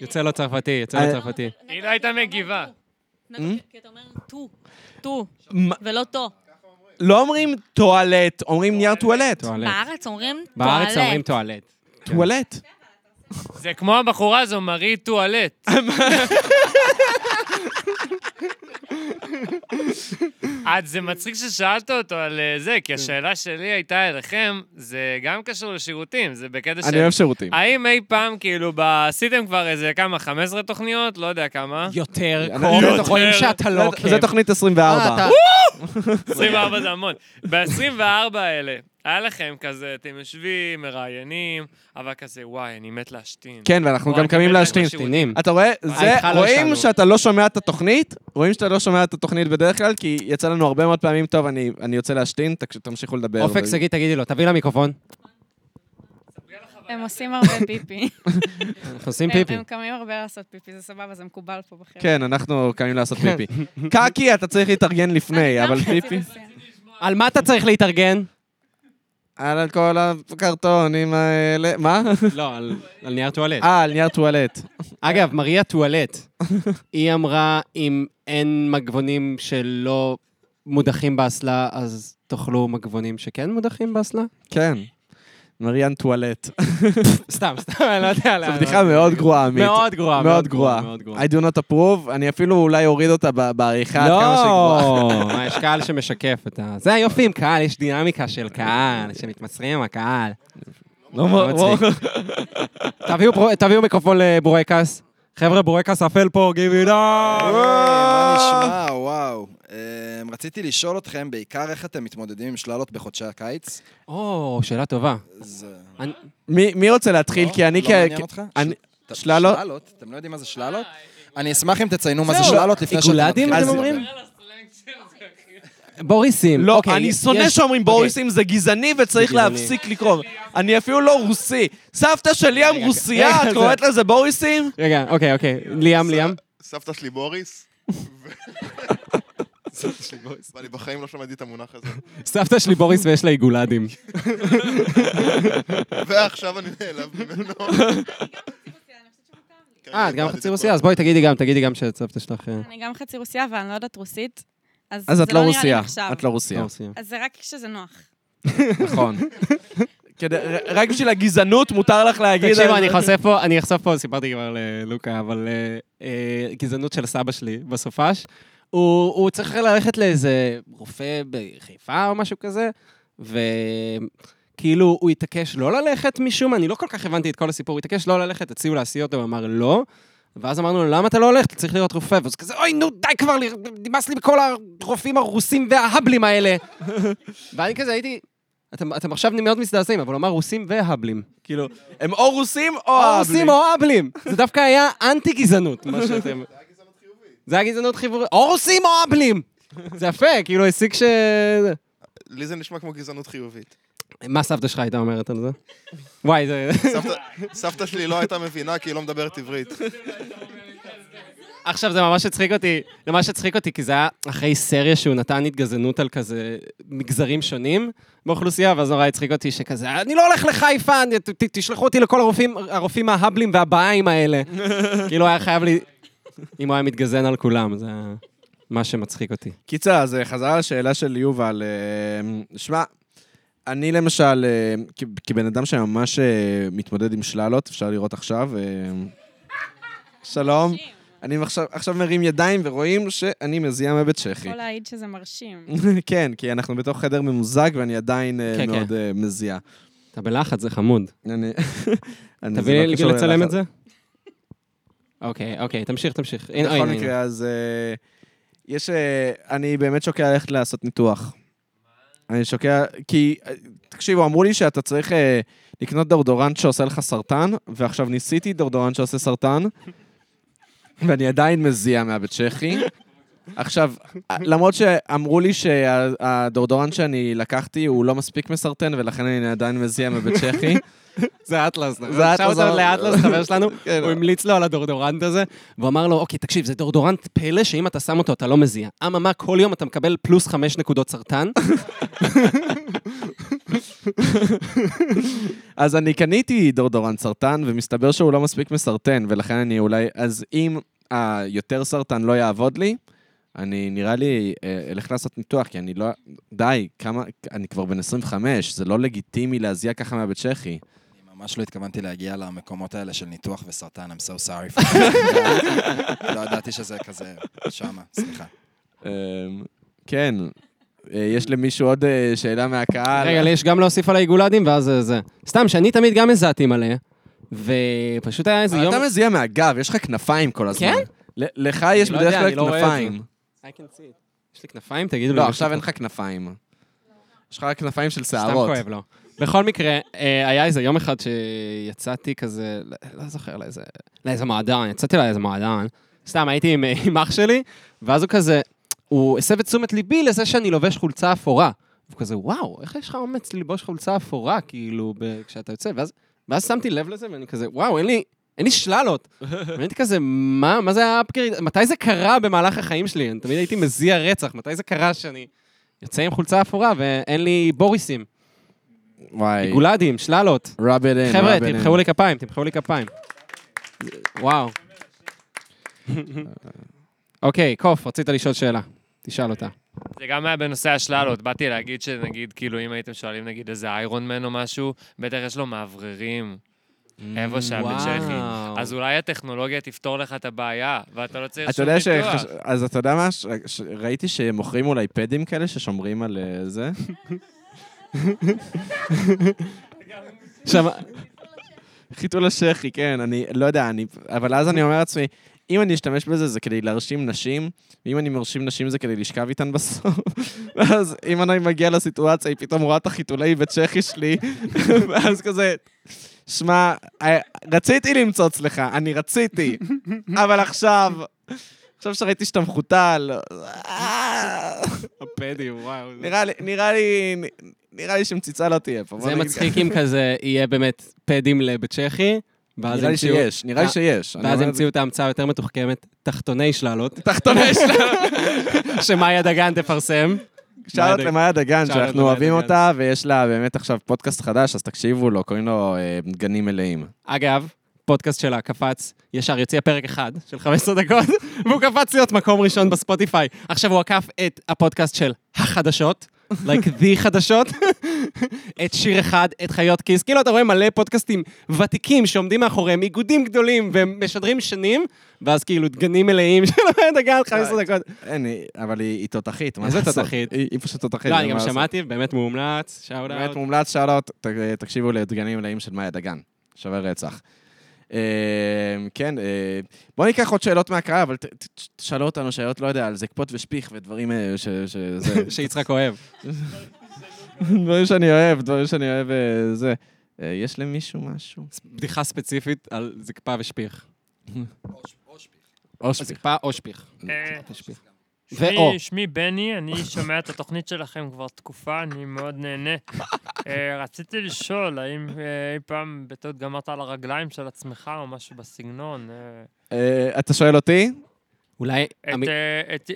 יוצא לו צרפתי, יוצא לו צרפתי. היא לא הייתה מגיבה. כי אתה אומר טו, טו? ולא טו. לא אומרים טואלט, אומרים נייר טואלט. בארץ אומרים טואלט. בארץ אומרים טואלט. טואלט. זה כמו הבחורה הזו, מארי טואלט. את, זה מצחיק ששאלת אותו על אה, זה, כי השאלה שלי הייתה אליכם, זה גם קשור לשירותים, זה בקטע של... אני אוהב שירותים. האם אי פעם, כאילו, עשיתם כבר איזה כמה, 15 תוכניות? לא יודע כמה. יותר קור, יותר. רואים שאתה לא עוקב. זה תוכנית 24. אה, אתה- 24 זה המון. ב-24 האלה, היה לכם כזה, אתם יושבים, מראיינים, אבל כזה, וואי, אני מת להשתין. כן, ואנחנו גם קמים להשתין. קטינים. אתה רואה? זה, איתך לא רואים. שאתה לא שומע את התוכנית? רואים שאתה לא שומע את התוכנית בדרך כלל? כי יצא לנו הרבה מאוד פעמים, טוב, אני אני יוצא להשתין, תק- תמשיכו לדבר. אופק, ו- שגיא, תגידי לו, תביא למיקרופון. הם עושים הרבה פיפי. אנחנו עושים פיפי. הם קמים הרבה לעשות פיפי, זה סבבה, זה מקובל פה בחדר. כן, אנחנו קמים לעשות פיפי. קקי, אתה צריך להתארגן לפני, אבל פיפי... על מה אתה צריך להתארגן? על כל הקרטונים האלה... מה? לא, על על נייר טואלט. אה, על נייר טואלט. אגב, מריה טואלט, היא אמרה אם אין מגבונים שלא מודחים באסלה, אז תאכלו מגבונים שכן מודחים באסלה? כן. מריאן טואלט. סתם, סתם, אני לא יודע. זו בדיחה מאוד גרועה, עמית. מאוד גרועה. מאוד גרועה. I do not approve, אני אפילו אולי אוריד אותה בעריכה עד כמה שהיא גרועה. לא, מה, יש קהל שמשקף את ה... זה היופי עם קהל, יש דינמיקה של קהל, שמתמסרים עם הקהל. לא לא מצחיק. תביאו פרו- תביאו מיקרופון לבורקס. חבר'ה, בורקס אפל פה, גיב איט היי, מה נשמע? וואו. אמ, רציתי לשאול אתכם בעיקר איך אתם מתמודדים עם שללות בחודשי הקיץ. או, שאלה טובה. זה... אני- מי מי רוצה להתחיל? לא? כי אני לא כ... מעניין אותך? אני- שללות? שללות? אתם לא יודעים מה זה שללות? אני אשמח אם תציינו מה זה שללות לפני שאתם עיגולדים, מתחילים אתם. אומרים? בוריסים. לא, אוקיי, אני שונא יש- שאומרים בוריסים, זה גזעני וצריך גזעני. להפסיק לקרוא. אני אפילו לא רוסי. סבתא של ליאם רגע, רוסייה, רגע, את זה- קוראת לזה בוריסים? רגע, אוקיי, אוקיי. ליאם, ליאם. סבתא שלי בוריס. ואני בחיים לא שמעתי את המונח הזה. סבתא שלי בוריס ויש לה עיגולדים. ועכשיו אני נעלב ממנו. כן, אה, את גם חצי. רוסיה? אז בואי תגידי גם, תגידי גם שאת סבתא שלך... אה, אני גם חצי רוסיה, אבל אני לא יודעת רוסית. אז אז זה את לא רוסיה. את לא רוסיה. אז זה רק כשזה נוח. נכון. רק בשביל הגזענות מותר לך להגיד... תקשיבו, אני. חושף פה, אני אחשוף פה, סיפרתי כבר ללוקה, אבל אה, אה, גזענות של סבא שלי בסופש. הוא הוא צריך ללכת לאיזה רופא בחיפה או משהו כזה, וכאילו הוא התעקש לא ללכת משום מה, אני לא כל כך הבנתי את כל הסיפור, הוא התעקש לא ללכת, הציעו להסיע אותו, הוא אמר לא. ואז אמרנו לו, למה אתה לא הולך? אתה צריך לראות רופא. ואז כזה, אוי, נו, די כבר, נמאס לי בכל הרופאים הרוסים וההבלים האלה. ואני כזה הייתי, אתם, אתם עכשיו מאוד מזדעזעים, אבל הוא אמר רוסים והבלים. כאילו, הם או רוסים או או אהבלים. רוסים או אבלים. זה דווקא היה אנטי גזענות, מה שאתם... זה היה גזענות חיובית. או רוסים או אבלים. זה יפה, כאילו הסיק ש... לי זה נשמע כמו גזענות חיובית. מה סבתא שלך הייתה אומרת על זה? וואי, זה... סבתא- שלי לא הייתה מבינה כי היא לא מדברת עברית. עכשיו, זה ממש הצחיק אותי, זה ממש הצחיק אותי, כי זה היה אחרי סריה שהוא נתן התגזענות על כזה מגזרים שונים באוכלוסייה, ואז נורא הצחיק אותי שכזה, אני לא הולך לחיפה, תשלחו אותי לכל הרופאים, הרופאים ההבלים והבהאים האלה. כאילו, היה חייב לי... אם הוא היה מתגזען על כולם, זה מה שמצחיק אותי. קיצר, אז אה, חזרה לשאלה של יובל. אה, שמע, אני למשל, אה, כבן אדם שממש מתמודד עם שללות, אפשר לראות עכשיו. שלום. אני עכשיו, עכשיו מרים ידיים ורואים שאני מזיע מבית צ'כי. יכול להעיד שזה מרשים. כן, כי אנחנו בתוך חדר ממוזג ואני עדיין כן, כן. מאוד מזיע. אתה בלחץ, זה חמוד. אני... תביא לא לי לצלם. את זה? אוקיי, אוקיי, תמשיך, תמשיך. הנה, בכל הנה. מקרה, אז אה, יש... אה, אני באמת שוקע ללכת לעשות ניתוח. אני שוקע... כי, אה, תקשיבו, אמרו לי שאתה צריך אה, לקנות דורדורנט שעושה לך סרטן, ועכשיו ניסיתי דורדורנט שעושה סרטן, ואני עדיין מזיע מהבית צ'כי. עכשיו, למרות שאמרו לי שהדורדורנט שאני לקחתי הוא לא מספיק מסרטן, ולכן אני עדיין מזיע מבית צ'כי. זה אטלס, נכון? זה אטלס, עכשיו אבל- לאטלס, חבר שלנו, כן. הוא המליץ לו על הדורדורנט הזה, והוא אמר לו, אוקיי, תקשיב, זה דורדורנט פלא שאם אתה שם אותו אתה לא מזיע. אממה, כל יום אתה מקבל פלוס חמש נקודות סרטן. אז אני קניתי דורדורנט סרטן, ומסתבר שהוא לא מספיק מסרטן, ולכן אני אולי... אז אם היותר סרטן לא יעבוד לי, אני נראה לי אה, אלך לעשות ניתוח, כי אני לא... די, כמה... אני כבר בן 25, זה לא לגיטימי להזיע ככה מהבית צ'כי. אני ממש לא התכוונתי להגיע למקומות האלה של ניתוח וסרטן, I'm so sorry. לא ידעתי שזה כזה שמה, סליחה. אה, כן. אה, יש למישהו עוד אה, שאלה מהקהל? רגע, יש גם להוסיף על העיגולדים, ואז זה- זה. סתם, שאני תמיד גם הזעתי מלא, ופשוט היה איזה יום... אתה מזיע מהגב, יש לך כנפיים כל הזמן. כן? לך יש לא בדרך כלל לא כנפיים. I can see it. יש לי כנפיים? תגידו לי. לא, עכשיו אין לך כנפיים. יש לך רק כנפיים של סתם שערות. כואב לו. בכל מקרה, אה, היה איזה יום אחד שיצאתי כזה, לא- לא זוכר, לאיזה, לאיזה מועדון, יצאתי לאיזה מועדון, סתם הייתי עם, אה, עם אח שלי, ואז הוא כזה, הוא הסב את תשומת ליבי לזה שאני לובש חולצה אפורה. הוא כזה, וואו, איך יש לך אומץ ללבוש חולצה אפורה, כאילו, ב- כשאתה יוצא? ואז, ואז שמתי לב לזה, ואני כזה, וואו, אין לי... אין לי שללות. הייתי כזה, מה, מה זה האפגריד? מתי זה קרה במהלך החיים שלי? אני תמיד הייתי מזיע רצח, מתי זה קרה שאני יוצא עם חולצה אפורה ואין לי בוריסים? וואי. גולדים, שללות. rub it in, חבר'ה. תמחאו לי כפיים, תמחאו לי כפיים. וואו. אוקיי, קוף, רצית לשאול שאלה. תשאל אותה. זה גם היה בנושא השללות. באתי להגיד שנגיד, כאילו, אם הייתם שואלים נגיד איזה איירון מן או משהו, בטח יש לו מאווררים. איפה שם בצ'כי. אז אולי הטכנולוגיה תפתור לך את הבעיה, ואתה לא צריך שום ש... פיתוח. אז אתה יודע מה? ש- ש- ראיתי שמוכרים אולי פדים כאלה ששומרים על אה, זה. עכשיו, חיתול השחי, כן, אני לא יודע, אני... אבל אז אני אומר לעצמי, אם אני אשתמש בזה, זה כדי להרשים נשים, ואם אני מרשים נשים זה כדי לשכב איתן בסוף. ואז אם אני מגיע לסיטואציה, היא פתאום רואה את החיתולי בצ'כי שלי, ואז כזה, שמע, אה, רציתי למצוא אצלך, אני רציתי, אבל עכשיו, עכשיו שראיתי שאתה מחותל, אה, הפדים, וואו. נראה לי, נראה לי, שמציצה לא תהיה פה. זה מצחיק אם כזה יהיה באמת פדים בצ'כי, נראה לי שיש, נראה לי אה, שיש. ואז המציאו את ההמצאה היותר מתוחכמת, תחתוני שללות, תחתוני שלנו. שמאיה דגן תפרסם. שאלות למאיה דגן, שאנחנו אוהבים. אותה, ויש לה באמת עכשיו פודקאסט חדש, אז תקשיבו לו, קוראים לו אה, גנים מלאים. אגב, פודקאסט שלה קפץ, ישר יוצא פרק אחד של 15 דקות, והוא קפץ להיות מקום ראשון בספוטיפיי. עכשיו הוא עקף את הפודקאסט של החדשות, like the חדשות, את שיר אחד, את חיות כיס. כאילו אתה רואה מלא פודקאסטים ותיקים שעומדים מאחוריהם, איגודים גדולים, והם משדרים שנים, ואז כאילו דגנים מלאים של המרד הגן, 15 דקות. אין, אבל היא תותחית, מה איזה לעשות? תותחית? היא פשוט תותחית. לא, אני גם. שמעתי, באמת מומלץ, שאוט באמת. מומלץ, שאלות, תקשיבו לדגנים מלאים של מאיה דגן. שווה רצח. אה, כן, אה, בואו ניקח עוד שאלות מהקהל, אבל תשאלו אותנו שאלות, לא יודע, על זקפות ושפיך ודברים אה. שיצחק אוהב. דברים שאני אוהב, דברים שאני אוהב, אה, זה. יש למישהו משהו? בדיחה ספציפית על זקפה ושפיך. או שפיך. זקפה או שפיך. אה, שפיך. שמי- ואו. שמי בני, אני שומע את התוכנית שלכם כבר תקופה, אני מאוד נהנה. אה, רציתי לשאול, האם אה, אי פעם בטעות גמרת על הרגליים של עצמך או משהו בסגנון? אה, אתה שואל אותי? אולי את את,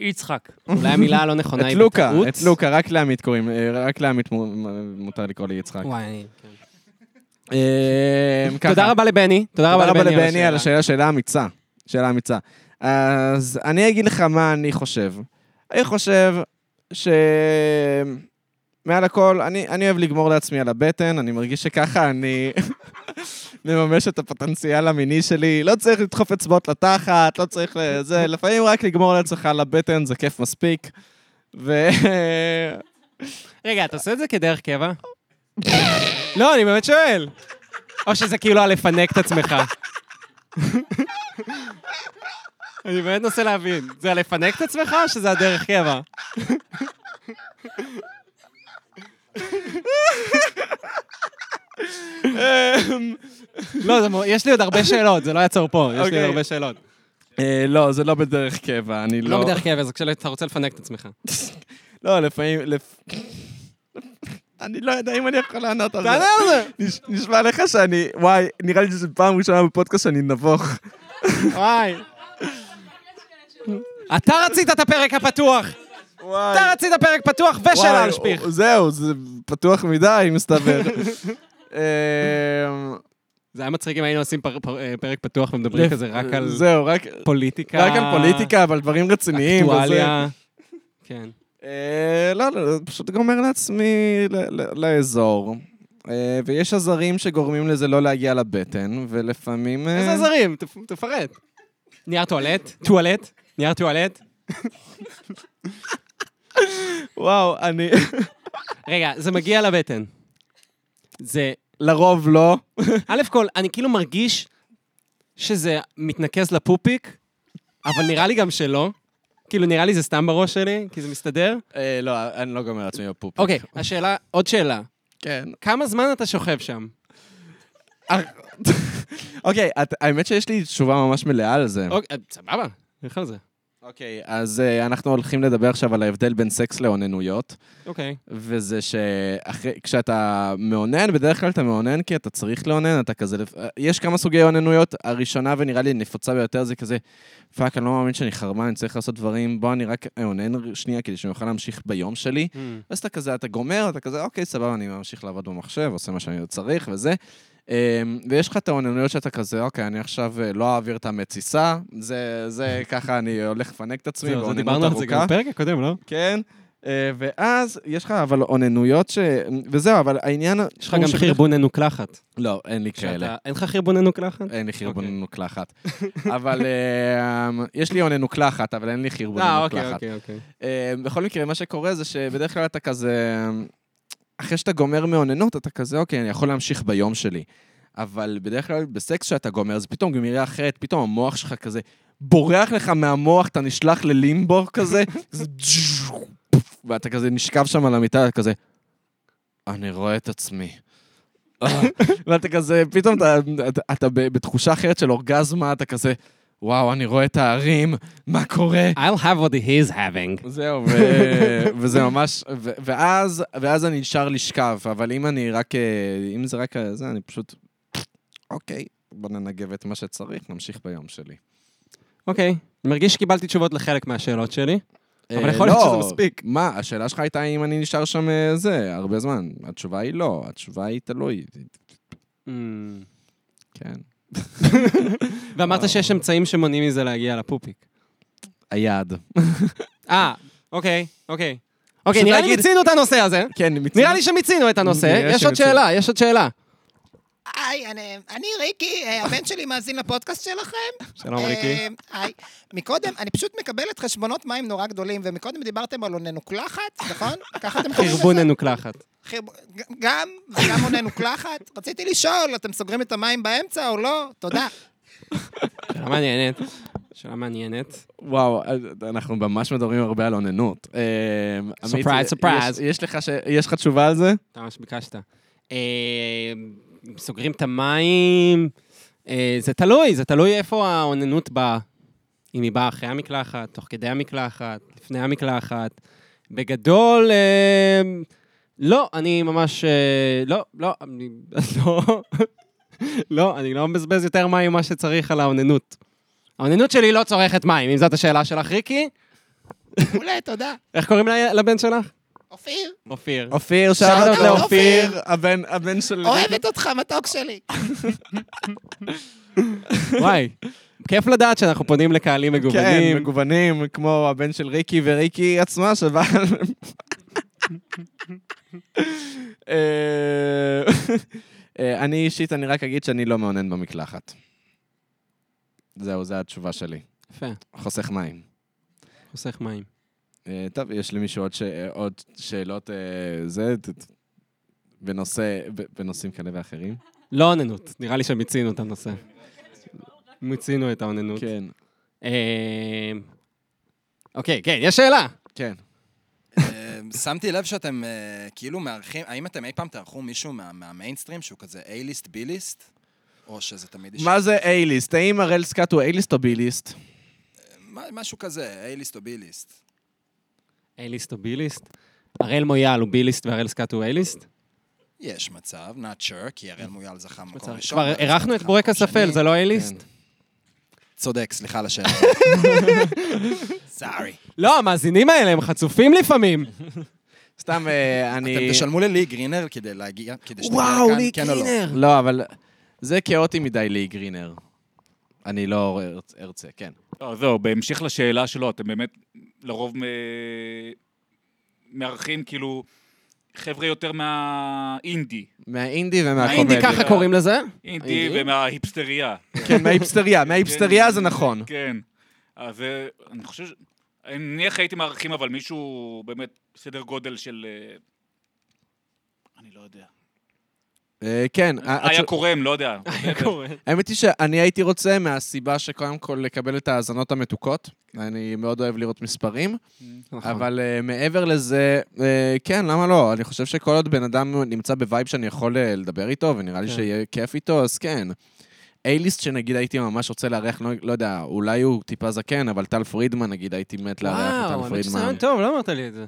יצחק. אולי המילה הלא נכונה את היא לוקה, בטעות. את לוקה, רק לעמית קוראים, רק לעמית מותר לקרוא לי יצחק. וואי. תודה רבה לבני. תודה תודה רבה לבני על השאלה, שאלה אמיצה. שאלה אמיצה. אז אני אגיד לך מה אני חושב. אני חושב ש... מעל הכל, אני, אני אוהב לגמור לעצמי על הבטן, אני מרגיש שככה אני מממש את הפוטנציאל המיני שלי. לא צריך לדחוף אצבעות לתחת, לא צריך לזה, לפעמים רק לגמור לעצמך על הבטן, זה כיף מספיק. ו... רגע, אתה עושה את זה כדרך קבע? לא, אני באמת שואל. או שזה כאילו על לפנק את עצמך. אני באמת מנסה להבין. זה לפנק את עצמך או שזה הדרך קבע? לא, יש לי עוד הרבה שאלות, זה לא יעצור פה, יש לי אוקיי. עוד הרבה שאלות. אה, לא, זה לא בדרך קבע, אני לא לא... בדרך קבע, זה כשאתה רוצה לפנק את עצמך. לא, לפעמים... לפ... אני לא יודע אם אני יכול לענות על זה. תענה על זה! נש- נשמע לך שאני... וואי, נראה לי שזו פעם ראשונה בפודקאסט שאני נבוך. וואי. אתה רצית את הפרק הפתוח! וואי. אתה רצית פרק פתוח ושאלה על שפיך. זהו, זה פתוח מדי, מסתבר. אמ, זה היה מצחיק אם היינו עושים פר- פר- אה, פרק פתוח ומדברים כזה רק על זהו, רק פוליטיקה. רק על פוליטיקה, אבל דברים רציניים. אקטואליה. כן. אה, לא, לא, פשוט גומר לעצמי לאזור. אה, ויש עזרים שגורמים לזה לא להגיע לבטן, ולפעמים... איזה עזרים? תפ- תפרט. נייר טואלט? טואלט? נייר טואלט? וואו, אני... רגע, זה מגיע לבטן. זה... לרוב לא. א' כל, אני כאילו מרגיש שזה מתנקז לפופיק, אבל נראה לי גם שלא. כאילו, נראה לי זה סתם בראש שלי, כי זה מסתדר. אה, לא, אני לא גומר לעצמי בפופיק. אוקיי, השאלה, עוד שאלה. כן. כמה זמן אתה שוכב שם? אוקיי, את- האמת שיש לי תשובה ממש מלאה על זה. אוקיי, סבבה, נלך על זה. אוקיי, אז אה, אנחנו הולכים לדבר עכשיו על ההבדל בין סקס לאוננויות, אוקיי. וזה שכשאתה מאונן, בדרך כלל אתה מאונן כי אתה צריך לאונן, אתה כזה... אה, יש כמה סוגי אוננויות, הראשונה ונראה לי נפוצה ביותר זה כזה, fuck, אני לא מאמין שאני חרמן, אני צריך לעשות דברים, בוא אני רק אאונן שנייה כדי שאני אוכל להמשיך ביום שלי. Hmm. אז אתה כזה, אתה גומר, אתה כזה, אוקיי, סבבה, אני ממשיך לעבוד במחשב, עושה מה שאני צריך וזה. אמ, ויש לך את האוננויות שאתה כזה, אוקיי, אני עכשיו אה, לא אעביר את המתסיסה, זה, זה ככה אני הולך לפנק את עצמי באוננות דיברנו על זה גם ארוכה. בפרק הקודם, לא? כן. אה, ואז יש לך אבל אוננויות ש... וזהו, אבל העניין... יש לך גם חרבון מקלחת. לא, אין לי כאלה. שאתה- אין לך חרבון מקלחת? אין לי חרבון אוקיי. מקלחת. אבל אה, יש לי אונן נוקלחת, אבל אין לי חרבון אה, אוקיי, נוקלחת. אוקיי, אוקיי. אה, בכל מקרה, מה שקורה זה שבדרך כלל אתה כזה... אחרי שאתה גומר מאוננות, אתה כזה, אוקיי, אני יכול להמשיך ביום שלי. אבל בדרך כלל בסקס שאתה גומר, זה פתאום גמירה אחרת, פתאום המוח שלך כזה בורח לך מהמוח, אתה נשלח ללימבו כזה, ואתה כזה נשכב שם על המיטה, כזה, אני רואה את עצמי. ואתה כזה, פתאום אתה, אתה, אתה בתחושה אחרת של אורגזמה, אתה כזה, וואו, אני רואה את הערים, מה קורה? I'll have what he is having. זהו, ו... וזה ממש, ו... ואז, ואז אני נשאר לשכב, אבל אם אני רק, אה, אם זה רק אה, זה, אני פשוט, אוקיי, בוא ננגב את מה שצריך, נמשיך ביום שלי. אוקיי. אני מרגיש שקיבלתי תשובות לחלק מהשאלות שלי. אבל אה, יכול להיות לא, שזה מספיק. מה, השאלה שלך הייתה אם אני נשאר שם זה, הרבה זמן. התשובה היא לא, התשובה היא תלוי. Mm. כן. ואמרת שיש אמצעים שמונעים מזה להגיע לפופיק. היעד. אה, אוקיי, אוקיי. אוקיי, נראה לי מיצינו את הנושא הזה. כן, נראה לי שמיצינו את הנושא. יש עוד. שאלה, יש עוד שאלה. היי, אני, אני ריקי, אה, הבן שלי מאזין לפודקאסט שלכם. שלום, ריקי. אה, היי. מקודם, אני פשוט מקבלת חשבונות מים נורא גדולים, ומקודם דיברתם על אוננוקלחת, נכון? ככה אתם קוראים לזה? חרבון נוקלחת. חרב- ג- גם, וגם אוננוקלחת. רציתי לשאול, אתם סוגרים את המים באמצע או לא? תודה. שאלה מעניינת. שאלה מעניינת. וואו, אנחנו ממש מדברים הרבה על אוננות. אה, עמית, Surprise, surprise. יש- לך ש- יש לך תשובה על זה? אתה ממש ביקשת. סוגרים את המים, אה, זה תלוי, זה תלוי איפה האוננות באה. אם היא באה אחרי המקלחת, תוך כדי המקלחת, לפני המקלחת. בגדול, אה, לא, אני ממש... אה, לא, לא, אני לא... לא, אני לא מבזבז יותר מים ממה שצריך על האוננות. האוננות שלי לא צורכת מים, אם זאת השאלה שלך, ריקי. מעולה, תודה. איך קוראים לבן שלך? אופיר, אופיר. אופיר, אותי, לאופיר, הבן הבן של... אוהבת אותך, מתוק שלי. וואי, כיף לדעת שאנחנו פונים לקהלים כן, מגוונים. מגוונים, כמו הבן של ריקי וריקי עצמה שבא... אה, אה, אני אישית, אני רק אגיד שאני לא מאונן במקלחת. זהו, זו התשובה שלי. יפה, חוסך מים. חוסך מים. אה, טוב, יש למישהו עוד, ש... עוד שאלות, אה, זה, בנושא, בנושאים כאלה ואחרים? לא אוננות, נראה לי שמיצינו את הנושא. מיצינו את האוננות. כן. אה, אוקיי, כן, יש שאלה. כן. אה, שמתי לב שאתם אה, כאילו מארחים, האם אתם אי פעם תארחו מישהו מה- מהמיינסטרים שהוא כזה A-ליסט, B-ליסט? או שזה תמיד יש... מה זה A-ליסט? האם הראל סקאט הוא A-ליסט או B-ליסט? מה- משהו כזה, A-ליסט או B-ליסט. A-ליסט או B-ליסט? הראל מויאל הוא B-ליסט והראל סקאט הוא A-ליסט? יש מצב, not sure, כי הראל מויאל זכה במקום. ראשון. כבר אירחנו את אפל, שני. זה לא A-ליסט? כן. צודק, סליחה על השאלה. סארי. לא, המאזינים האלה הם חצופים לפעמים. סתם, אה, אני... אתם תשלמו ללי גרינר כדי להגיע, כדי שתגיע וואו, לכאן, לי כן או לא? לא, אבל זה כאוטי מדי לי גרינר. אני לא ארצ- ארצה, כן. לא, זהו, בהמשך לשאלה שלו, אתם באמת לרוב מ- מארחים כאילו חבר'ה יותר מהאינדי. מהאינדי אינדי ומהקומדיה. ככה קוראים לזה? אינדי? ומההיפסטריה. כן, מההיפסטריה, מההיפסטריה זה נכון. כן. אז אה, אני חושב, ש- נניח הייתי מארחים אבל מישהו באמת סדר גודל של... אה, אני לא יודע. אה, כן, היה התש- קורם, לא יודע. האמת היא שאני הייתי רוצה מהסיבה שקודם כל לקבל את ההאזנות המתוקות. אני מאוד אוהב לראות מספרים, נכון. אבל אה, מעבר לזה, אה, כן, למה לא? אני חושב שכל עוד בן אדם נמצא ב vibe שאני יכול אה, לדבר איתו, ונראה לי כן. שיהיה כיף איתו, אז כן. A-list שנגיד הייתי ממש רוצה לארח, לא, לא יודע, אולי הוא טיפה זקן, אבל טל פרידמן נגיד הייתי מת לארח את וואו, טל האמת שזה פרידמן. רעיון טוב, לא אמרת לי את זה.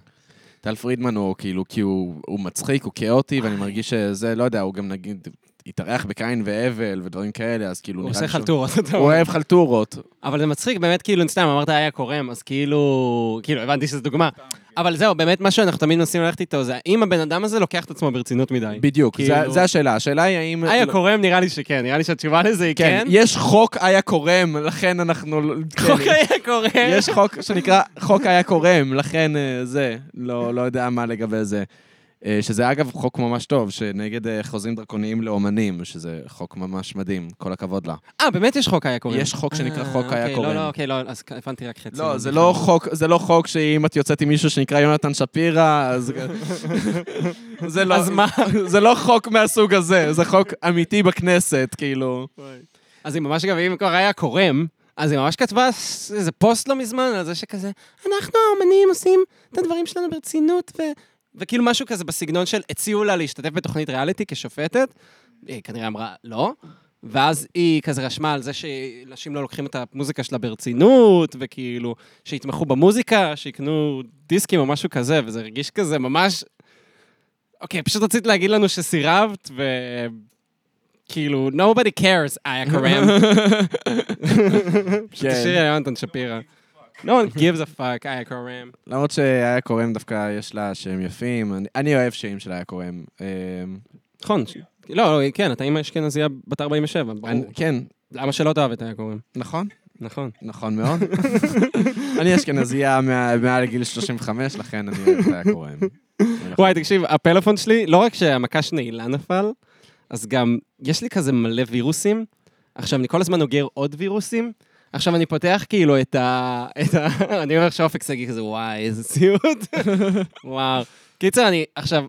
טל פרידמן הוא כאילו, כי הוא, הוא מצחיק, הוא כאוטי, ואני מרגיש שזה, לא יודע, הוא גם נגיד, התארח בקין והבל ודברים כאלה, אז כאילו... הוא עושה חלטורות. הוא. אוהב חלטורות. אבל זה מצחיק, באמת, כאילו, סתם, אמרת היה קורם, אז כאילו, כאילו, הבנתי שזו דוגמה. אבל זהו, באמת מה שאנחנו תמיד מנסים ללכת איתו זה האם הבן אדם הזה לוקח את עצמו ברצינות מדי. בדיוק, זה- כאילו- זה השאלה. השאלה היא האם... איה קורם נראה לי שכן, נראה לי שהתשובה לזה היא כן, כן. יש חוק איה קורם, לכן אנחנו... חוק כן, איה קורם. יש חוק שנקרא חוק איה קורם, לכן אה, זה, לא לא יודע מה לגבי זה. אה, שזה אגב חוק ממש טוב, שנגד אה, חוזים דרקוניים לאומנים, שזה חוק ממש מדהים, כל הכבוד לה. אה, באמת יש חוק איה קורם. יש חוק שנקרא אה, חוק איה אוקיי, קורם. לא, לא, אוקיי, לא, אז הבנתי רק חצי. לא, זה לא חוק, זה לא חוק שאם את יוצאת עם מישהו שנקרא יונתן שפירא, אז... זה לא, אז מה? זה לא חוק מהסוג הזה, זה חוק אמיתי בכנסת, כאילו. אז היא ממש, אגב, אם כבר היה קורם, אז היא ממש כתבה איזה פוסט לא מזמן על זה שכזה, אנחנו האומנים עושים את הדברים שלנו ברצינות, ו... וכאילו משהו כזה בסגנון של הציעו לה להשתתף בתוכנית ריאליטי כשופטת, היא כנראה אמרה לא, ואז היא כזה רשמה על זה שאנשים לא לוקחים את המוזיקה שלה ברצינות, וכאילו, שיתמכו במוזיקה, שיקנו דיסקים או משהו כזה, וזה הרגיש כזה ממש... אוקיי, פשוט רצית להגיד לנו שסירבת, ו... כאילו, nobody cares, איה קורם. תשאירי על יונתן שפירא. No one gives a fuck, איה קורם. למרות שאיה קורם דווקא יש לה שם יפים, אני, אני אוהב שירים של איה קורם. אה, נכון, לא, לא, כן, אתה אימא אשכנזייה בת 47, ברור. כן, למה שלא תאהב את איה קורם? נכון, נכון. נכון מאוד. אני אשכנזייה מעל גיל 35, לכן אני אוהב את איה קורם. וואי, תקשיב, הפלאפון שלי, לא רק שהמקש נעילה נפל, אז גם יש לי כזה מלא וירוסים. עכשיו, אני כל הזמן אוגר עוד וירוסים. עכשיו אני פותח כאילו את ה... את ה... אני אומר שאופק שגיא כזה, וואי, איזה סיוט. וואו. קיצר, אני... עכשיו,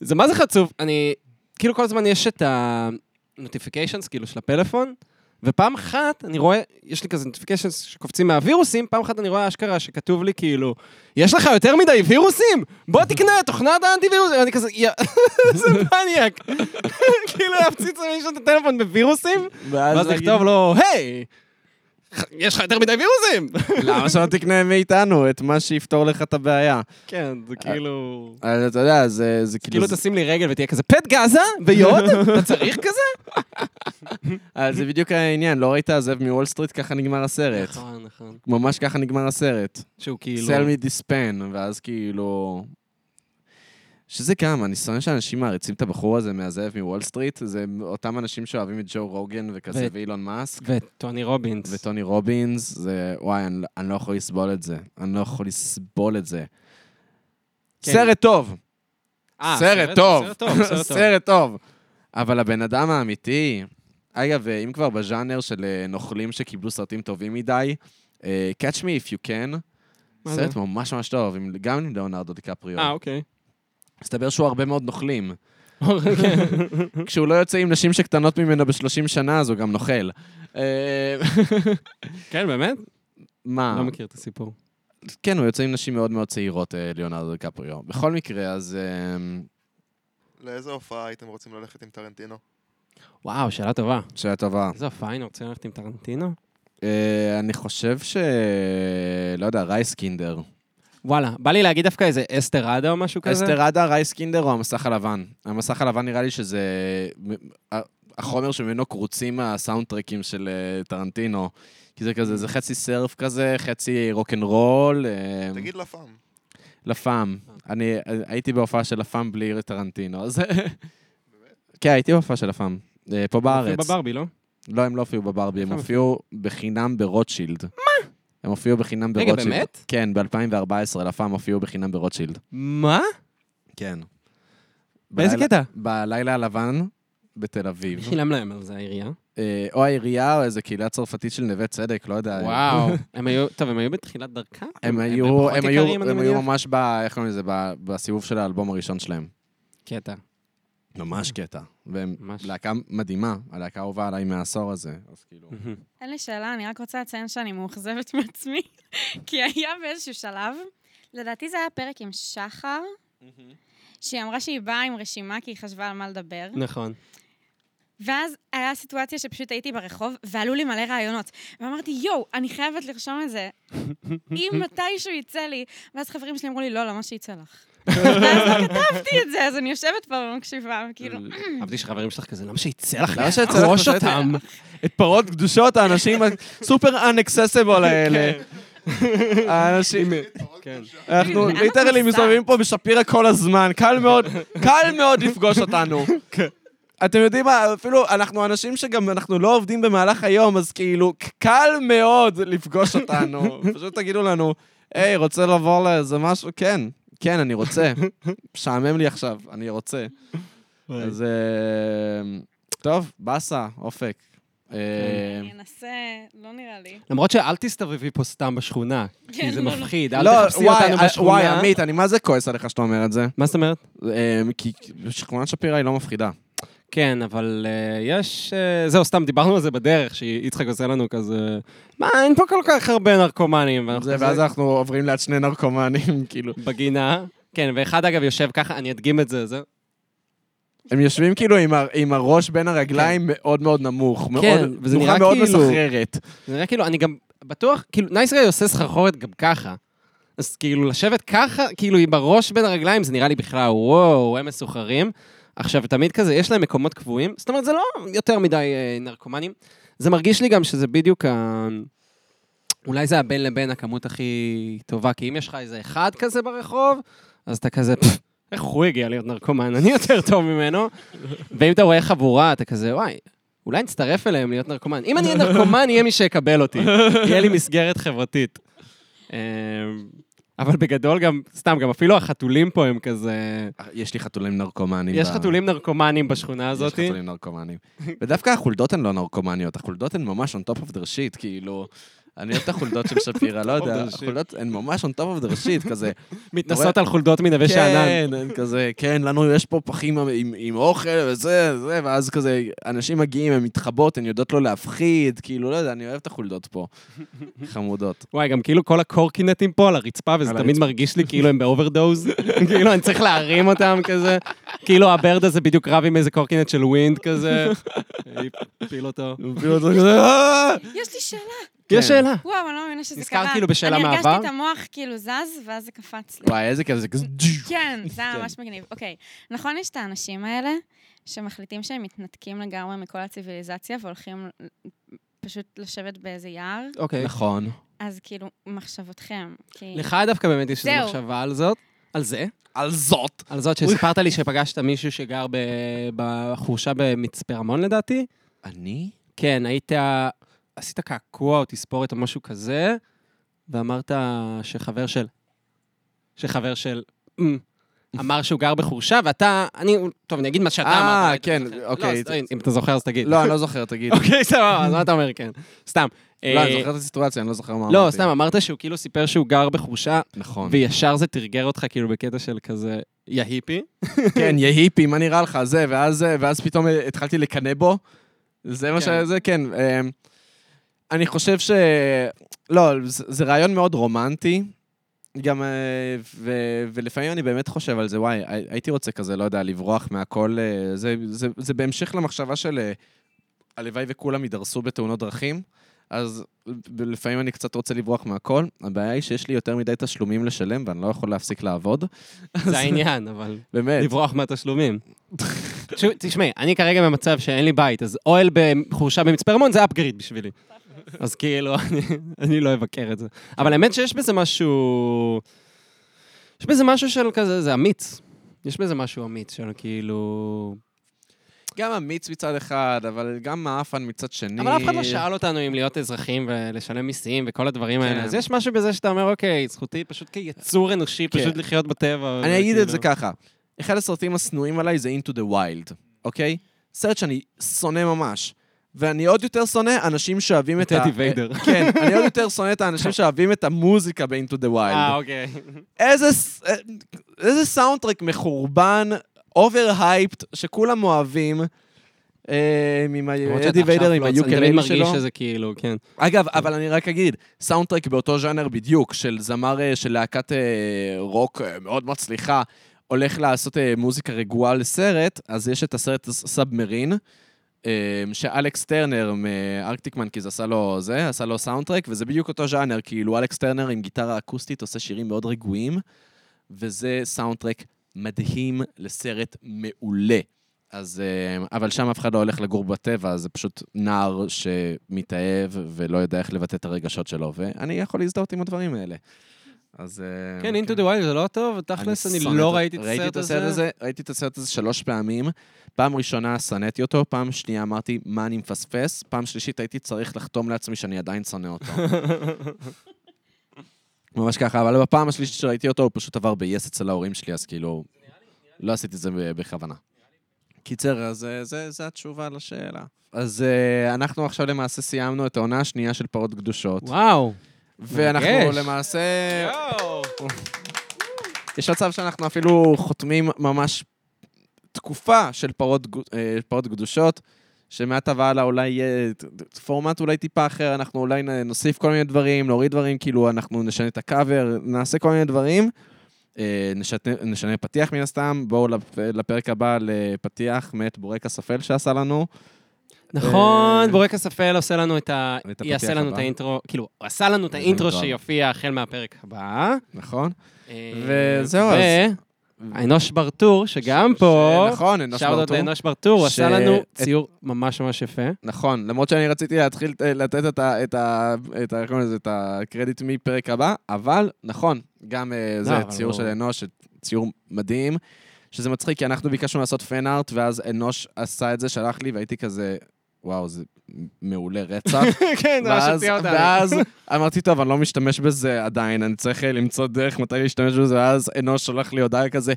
זה מה זה חצוף? אני... כאילו כל הזמן יש את ה-notifications, כאילו, של הפלאפון, ופעם אחת אני רואה, יש לי כזה notifications שקופצים מהווירוסים, פעם אחת אני רואה אשכרה שכתוב לי כאילו, יש לך יותר מדי וירוסים? בוא תקנה תוכנת האנטי-וירוס. ואני כזה, יא, איזה מניאק. כאילו להפציץ למישהו את הטלפון בווירוסים, ואז לכתוב לו, היי, יש לך יותר מדי וירוסים. למה שלא תקנה מאיתנו את מה שיפתור לך את הבעיה? כן, זה כאילו... אז אתה יודע, זה כאילו כאילו... תשים לי רגל ותהיה כזה פט גאזה ויוד? אתה צריך כזה? אה, זה בדיוק העניין, לא ראית זאב מוול סטריט? ככה נגמר הסרט. נכון, נכון. ממש ככה נגמר הסרט. שהוא כאילו... sell me this pen, ואז כאילו... שזה גם, אני שונא שאנשים מעריצים את הבחור הזה מהזאב מוול סטריט, זה אותם אנשים שאוהבים את ג'ו רוגן וכזה ו- ואילון מאסק. וטוני רובינס. וטוני רובינס, זה, וואי, אני, אני לא יכול לסבול את זה. אני לא יכול לסבול את זה. כן. סרט טוב, אה, סרט סרט טוב, סרט טוב. סרט טוב. אבל הבן אדם האמיתי, אגב, אם כבר בז'אנר של אה, נוכלים שקיבלו סרטים טובים מדי, אה, Catch Me If You Can, סרט? ממש ממש טוב, גם עם ליאונרדו דיקפריו. אה, אוקיי. מסתבר שהוא הרבה מאוד נוכלים. כשהוא לא יוצא עם נשים שקטנות ממנו ב-30 שנה, אז הוא גם נוכל. אה, כן, באמת? מה? לא מכיר את הסיפור. כן, הוא יוצא עם נשים מאוד מאוד צעירות, אה, ליאונרדו דיקפריו. בכל מקרה, אז... אה, לאיזה הופעה הייתם רוצים ללכת עם טרנטינו? וואו, שאלה טובה. שאלה טובה. איזה הופעה היינו רוצים ללכת עם טרנטינו? אני חושב ש... לא יודע, רייסקינדר. וואלה, בא לי להגיד דווקא איזה אסתרדה או משהו כזה. אסתרדה, רייסקינדר או המסך הלבן? המסך הלבן נראה לי שזה... החומר שממנו קרוצים הסאונדטרקים של אה, טרנטינו. כי זה כזה, זה חצי סרף כזה, חצי רוקנרול. אה, תגיד לפעם. לפ"ם. אני הייתי בהופעה של לפ"ם בלי טרנטינו, אז... כן, הייתי בהופעה של לפ"ם. אה, פה בארץ. בברבי, לא? לא, הם לא הופיעו בברבי, הם הם הופיעו בחינם ברוטשילד. מה? הם הופיעו בחינם רגע, ברוטשילד. באמת? כן, ב-2014 לפ"ם הופיעו בחינם ברוטשילד. מה? כן. באיזה בלילה- קטע? בלילה הלבן בתל אביב. שילם להם על זה העירייה. אה, או העירייה או איזה קהילה צרפתית של נווה צדק, לא יודע. וואו. הם היו, טוב, הם היו בתחילת דרכם? הם היו, הם היו, הם היו? ממש ב... איך קוראים לזה? בסיבוב של האלבום הראשון שלהם. קטע. ממש קטע. והם. להקה מדהימה, הלהקה האהובה עליי מהעשור הזה. אז כאילו... אין לי שאלה, אני רק רוצה לציין שאני מאוכזבת מעצמי, כי היה באיזשהו שלב, לדעתי זה היה פרק עם שחר, שהיא אמרה שהיא באה עם רשימה כי היא חשבה על מה לדבר, נכון. ואז היה סיטואציה שפשוט הייתי ברחוב, ועלו לי מלא רעיונות. ואמרתי, יואו, אני חייבת לרשום את זה. אם מתישהו יצא לי. ואז חברים שלי אמרו לי, לא, למה שיצא לך? ואז לא כתבתי את זה, אז אני יושבת פה ומקשיבה, כאילו... אהבתי שחברים שלך כזה, למה שיצא לך למה שיצא לך לחרוש לעשות את- אותם? את פרות קדושות, האנשים הסופר אנקססיבול האלה. האנשים... כן. אנחנו ליטרלי מסתובבים פה בשפירא כל הזמן, קל מאוד, קל מאוד לפגוש אותנו. אתם יודעים מה, אפילו אנחנו אנשים שגם אנחנו לא עובדים במהלך היום, אז כאילו, קל מאוד לפגוש אותנו. פשוט תגידו לנו, היי, רוצה לעבור לאיזה משהו? כן, כן, אני רוצה. משעמם לי עכשיו, אני רוצה. אז אה, טוב, באסה, אופק. אה, אני אנסה, לא נראה לי. למרות שאל תסתובבי פה סתם בשכונה, כי כן, זה לא, לא. מפחיד, אל לא, תחפשי אותנו אה, בשכונה. וואי, עמית, אני מה זה כועס עליך שאתה אומר את זה? מה זאת אומרת? כי שכונת שפירא היא לא מפחידה. כן, אבל uh, יש... Uh, זהו, סתם דיברנו על זה בדרך, שיצחק עושה לנו כזה... מה, אין פה כל כך הרבה נרקומנים. זה, ואז אנחנו עוברים ליד שני נרקומנים, כאילו. בגינה. כן, ואחד אגב יושב ככה, אני אדגים את זה, זה... הם יושבים כאילו עם, ה, עם הראש בין הרגליים מאוד מאוד נמוך. מאוד, כן, וזה תנוחה נראה מאוד כאילו- מסחררת. זה נראה כאילו, אני גם בטוח, כאילו, נייסגאי עושה סחרחורת גם ככה. אז כאילו, לשבת ככה, כאילו, עם הראש בין הרגליים, זה נראה לי בכלל, וואו, הם מסוחרים. עכשיו, תמיד כזה, יש להם מקומות קבועים, זאת אומרת, זה לא יותר מדי אה, נרקומנים. זה מרגיש לי גם שזה בדיוק ה... אולי זה הבין לבין הכמות הכי טובה, כי אם יש לך איזה אחד כזה ברחוב, אז אתה כזה, "פפ, איך הוא הגיע להיות נרקומן? אני יותר טוב ממנו. ואם אתה רואה חבורה, אתה כזה, וואי, אולי נצטרף אליהם להיות נרקומן. אם אני אהיה נרקומן, יהיה מי שיקבל אותי. יהיה לי מסגרת חברתית. אבל בגדול גם, סתם, גם אפילו החתולים פה הם כזה... יש לי חתולים נרקומנים. יש ב- חתולים נרקומנים בשכונה יש הזאת. חתולים נרקומנים. ודווקא החולדות הן לא נרקומניות, החולדות הן ממש on top of their shit, כאילו... אני אוהב את החולדות של שפירא, לא יודע. החולדות הן ממש on top of their shit, כזה. מתנסות על חולדות מנווה שאנן. כן, הן כזה, כן, לנו יש פה פחים עם, עם אוכל וזה, זה, ואז כזה, אנשים מגיעים, הן מתחבאות, הן יודעות לא להפחיד, כאילו, לא יודע, אני אוהב את החולדות פה. חמודות. וואי, גם כאילו כל הקורקינטים פה על הרצפה, וזה תמיד. מרגיש לי כאילו הם באוברדוז. כאילו, אני צריך להרים אותם כזה. כאילו ה Bird הזה בדיוק רב עם איזה קורקינט של Wind כזה. הפיל אותו. אפילו אותו כזה, "אה!" יש לי שאלה. כן. יש שאלה. וואו, אני לא מאמינה שזה קרה. כאילו בשאלה אני מהעבר? הרגשתי את המוח כאילו זז, ואז זה קפץ לי. וואי, איזה כזה, זה כזה... כן, זה היה כן. ממש מגניב. אוקיי, נכון יש את האנשים האלה שמחליטים שהם מתנתקים לגמרי מכל הציוויליזציה והולכים פשוט לשבת באיזה יער? אוקיי. נכון. אז כאילו, מחשבותכם. כי... לך דווקא באמת יש איזו. מחשבה על זאת. על זה. על זאת. על זאת שסיפרת לי שפגשת מישהו שגר ב- בחורשה במצפה רמון לדעתי. אני? כן, היית... עשית קעקוע או תספורת או משהו כזה, ואמרת שחבר של... שחבר של... אמ, אמר שהוא גר בחורשה, ואתה... אני... טוב, אני אגיד מה שאתה אה, אמרת. אתה כן. אוקיי. לא, אם אתה זוכר אז תגיד. לא, אני לא זוכר, תגיד. אוקיי, סבבה, אז מה אתה אומר, כן. סתם. לא, אה, אני זוכר את הסיטואציה, אני לא זוכר מה אמרתי. לא, סתם, אמרת שהוא כאילו סיפר שהוא גר בחורשה, נכון. וישר זה תרגר אותך כאילו בקטע של כזה, יא היפי. כן, יא היפי, מה נראה לך? זה, ואז, פתאום התחלתי לקנא בו. זה מה כן. שזה, כן. אני חושב ש... לא, זה, זה רעיון מאוד רומנטי. גם, אה, ו, ולפעמים אני באמת חושב על זה, וואי, הי- הייתי רוצה כזה, לא יודע, לברוח מהכל. אה, זה, זה, זה בהמשך למחשבה של אה, הלוואי וכולם יידרסו בתאונות דרכים. אז לפעמים אני קצת רוצה לברוח מהכל. הבעיה היא שיש לי יותר מדי תשלומים לשלם ואני לא יכול להפסיק לעבוד. זה העניין, אבל באמת. לברוח מהתשלומים. תשמע, תשמעי, אני כרגע במצב שאין לי בית, אז אוהל בחורשה במצפה רמון זה אפגריד בשבילי. אז כאילו, אני- אני לא אבקר את זה. אבל האמת שיש בזה משהו... יש בזה משהו של כזה, זה אמיץ. יש בזה משהו אמיץ של כאילו... גם אמיץ מצד אחד, אבל גם מעפן מצד שני. אבל אף אחד לא שאל אותנו אם להיות אזרחים ולשלם מיסים וכל הדברים האלה. כן. אז יש משהו בזה שאתה אומר, אוקיי, זכותי פשוט כיצור אנושי, כן. פשוט לחיות בטבע. אני אגיד את זה ככה, אחד הסרטים השנואים עליי זה Into the Wild, אוקיי? סרט שאני שונא ממש. ואני עוד יותר שונא אנשים שאוהבים את ה... אדי ודר. כן, אני עוד יותר שונא את האנשים שאוהבים את המוזיקה ב-Into the אה, Wild. אוקיי. איזה אה, soundtrack מחורבן, overhyped, שכולם אוהבים. אה, עם אדי ודר עם לא- אני תמיד היוקללי מרגיש שלו. שזה כאילו, כן. אגב, אבל אני רק אגיד, soundtrack באותו ז'אנר בדיוק, של זמר אה, של להקת אה, רוק אה, מאוד מצליחה, הולך לעשות אה, מוזיקה רגועה לסרט, אז יש את הסרט Submarine, אה, שאלכס טרנר מ Arctic Monkeys עשה לו זה, עשה לו soundtrack, וזה בדיוק אותו ז'אנר, כאילו אלכס טרנר עם גיטרה אקוסטית עושה שירים מאוד רגועים, וזה soundtrack מדהים לסרט מעולה. אז, אה, אבל שם אף אחד לא הולך לגור בטבע, זה פשוט נער שמתאהב ולא יודע איך לבטא את הרגשות שלו, ואני יכול להזדהות עם הדברים האלה. אז... אה, כן, Into the Wild זה לא טוב, תכלס אני לא ראיתי את הסרט הזה. ראיתי את הסרט הזה שלוש פעמים. פעם ראשונה שנאתי אותו, פעם שנייה אמרתי, מה אני מפספס? פעם שלישית הייתי צריך לחתום לעצמי שאני עדיין שונא אותו. ממש ככה, אבל בפעם השלישית שראיתי אותו, הוא פשוט עבר ב-yes אצל ההורים שלי, אז כאילו, לא עשיתי את זה בכוונה. קיצר, אז אה, זה, זה התשובה לשאלה. אז אה, אנחנו עכשיו למעשה סיימנו את העונה השנייה של פרות קדושות, וואו. ואנחנו. למעשה... יש מצב שאנחנו אפילו חותמים ממש תקופה של פרות, אה, פרות קדושות, שמעתה והלאה אולי יהיה פורמט אולי טיפה אחר, אנחנו אולי נוסיף כל מיני דברים, נוריד דברים, כאילו אנחנו נשנה את הקאבר, נעשה כל מיני דברים. אה, נשנה, נשנה פתיח מן הסתם, בואו לפ- לפרק הבא לפתיח מאת בורקס אפל שעשה לנו. נכון, אה, בורקס אפל עושה לנו את ה... יעשה לנו את. האינטרו, כאילו, הוא עשה לנו את האינטרו. שיופיע החל מהפרק הבא. נכון? אה, וזהו, אז- האנוש ברטור, שגם פה, נכון, אנוש ברטור. לאנוש ברטור, עשה לנו ציור ממש ממש יפה. נכון, למרות שאני רציתי להתחיל אה, לתת את ה... את ה... את ה... איך קוראים לזה? את הקרדיט מפרק הבא, אבל נכון, גם אה, זה ציור של אנוש, ציור מדהים, שזה מצחיק, כי אנחנו ביקשנו לעשות פן ארט, ואז אנוש עשה את זה, שלח לי, והייתי כזה, וואו, זה מעולה רצח. כן, זה ואז, הפתיע אותנו. ואז אמרתי, טוב, אני לא משתמש בזה עדיין, אני צריך אה, למצוא דרך מתי להשתמש בזה, ואז אנוש שולח לי הודעה כזה,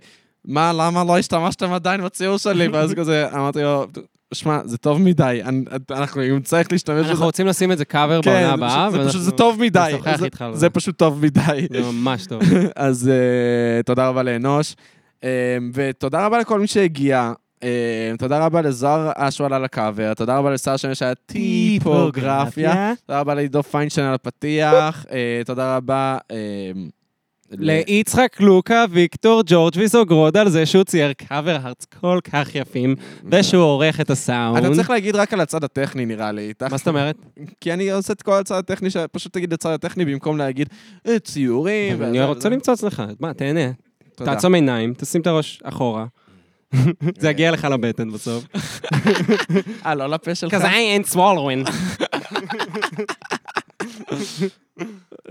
מה, למה לא השתמשתם עדיין בציור שלי? ואז כזה, אמרתי לו, שמע, זה טוב מדי, אני- אנחנו, אם צריך להשתמש אנחנו בזה... רוצים לשים את זה קאבר בעונה כן, הבאה. זה פשוט, זה טוב מדי, זה פשוט טוב מדי. זה ממש טוב. אז אה, תודה רבה לאנוש, אה, ותודה רבה לכל מי שהגיע. אה, תודה רבה לזוהר אשואל על הקאבר, תודה רבה לשחר שמש על הטיפוגרפיה, תודה רבה לעידו פיינשטיין על הפתיח, אה, תודה רבה... אה, ליצחק לוקה, ויקטור ג'ורג' ויזוגרוד על זה שהוא צייר cover arts כל כך יפים, ושהוא עורך את הסאונד. אתה צריך להגיד רק על הצד הטכני, נראה לי. מה זאת אומרת? כי אני עושה את כל הצד הטכני, שפשוט תגיד הצד הטכני במקום להגיד ציורים. אני רוצה למצוא אצלך, מה, תהנה. תעצום עיניים, תשים את הראש אחורה. זה יגיע לך לבטן בסוף. אה, לא לפה שלך? כזה I ain't swallowing.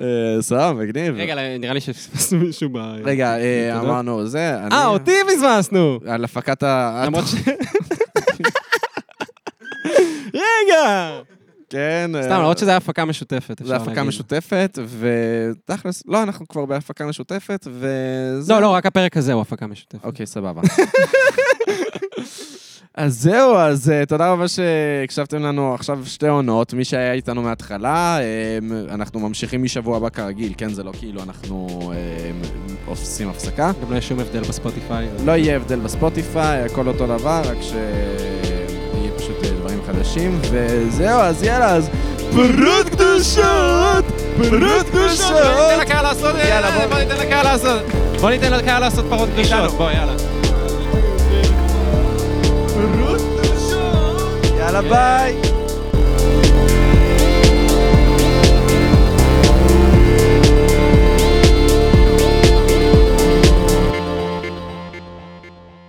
אה, סבבה, מגניב. רגע, נראה לי שפספסנו מישהו ב... רגע, אה. אמרנו זה. אה, אותי פספסנו! על הפקת ה... למרות ש... רגע! כן. אה, סתם, למרות שזו הפקה משותפת, אפשר להגיד. הפקה משותפת, ותכלס, לא, אנחנו כבר בהפקה משותפת, וזה... לא, לא, רק הפרק הזה הוא הפקה משותפת. אוקיי, סבבה. אז זהו, אז uh, תודה רבה שהקשבתם לנו עכשיו שתי עונות. מי שהיה איתנו מההתחלה, um, אנחנו ממשיכים משבוע הבא כרגיל, כן? זה לא כאילו אנחנו um, עושים הפסקה. גם לא יש שום הבדל בספוטיפיי. לא יהיה הבדל בספוטיפיי, הכל אותו דבר, רק אה, דברים חדשים. וזהו, אז יאללה, אז פרות קדושות! פרות קדושות! ניתן לקהל לעשות, יאללה, בוא. בוא ניתן לקהל לעשות. בוא ניתן לקהל לעשות פרות קדושות, בוא, יאללה. פרות קדושות! יאללה, ביי!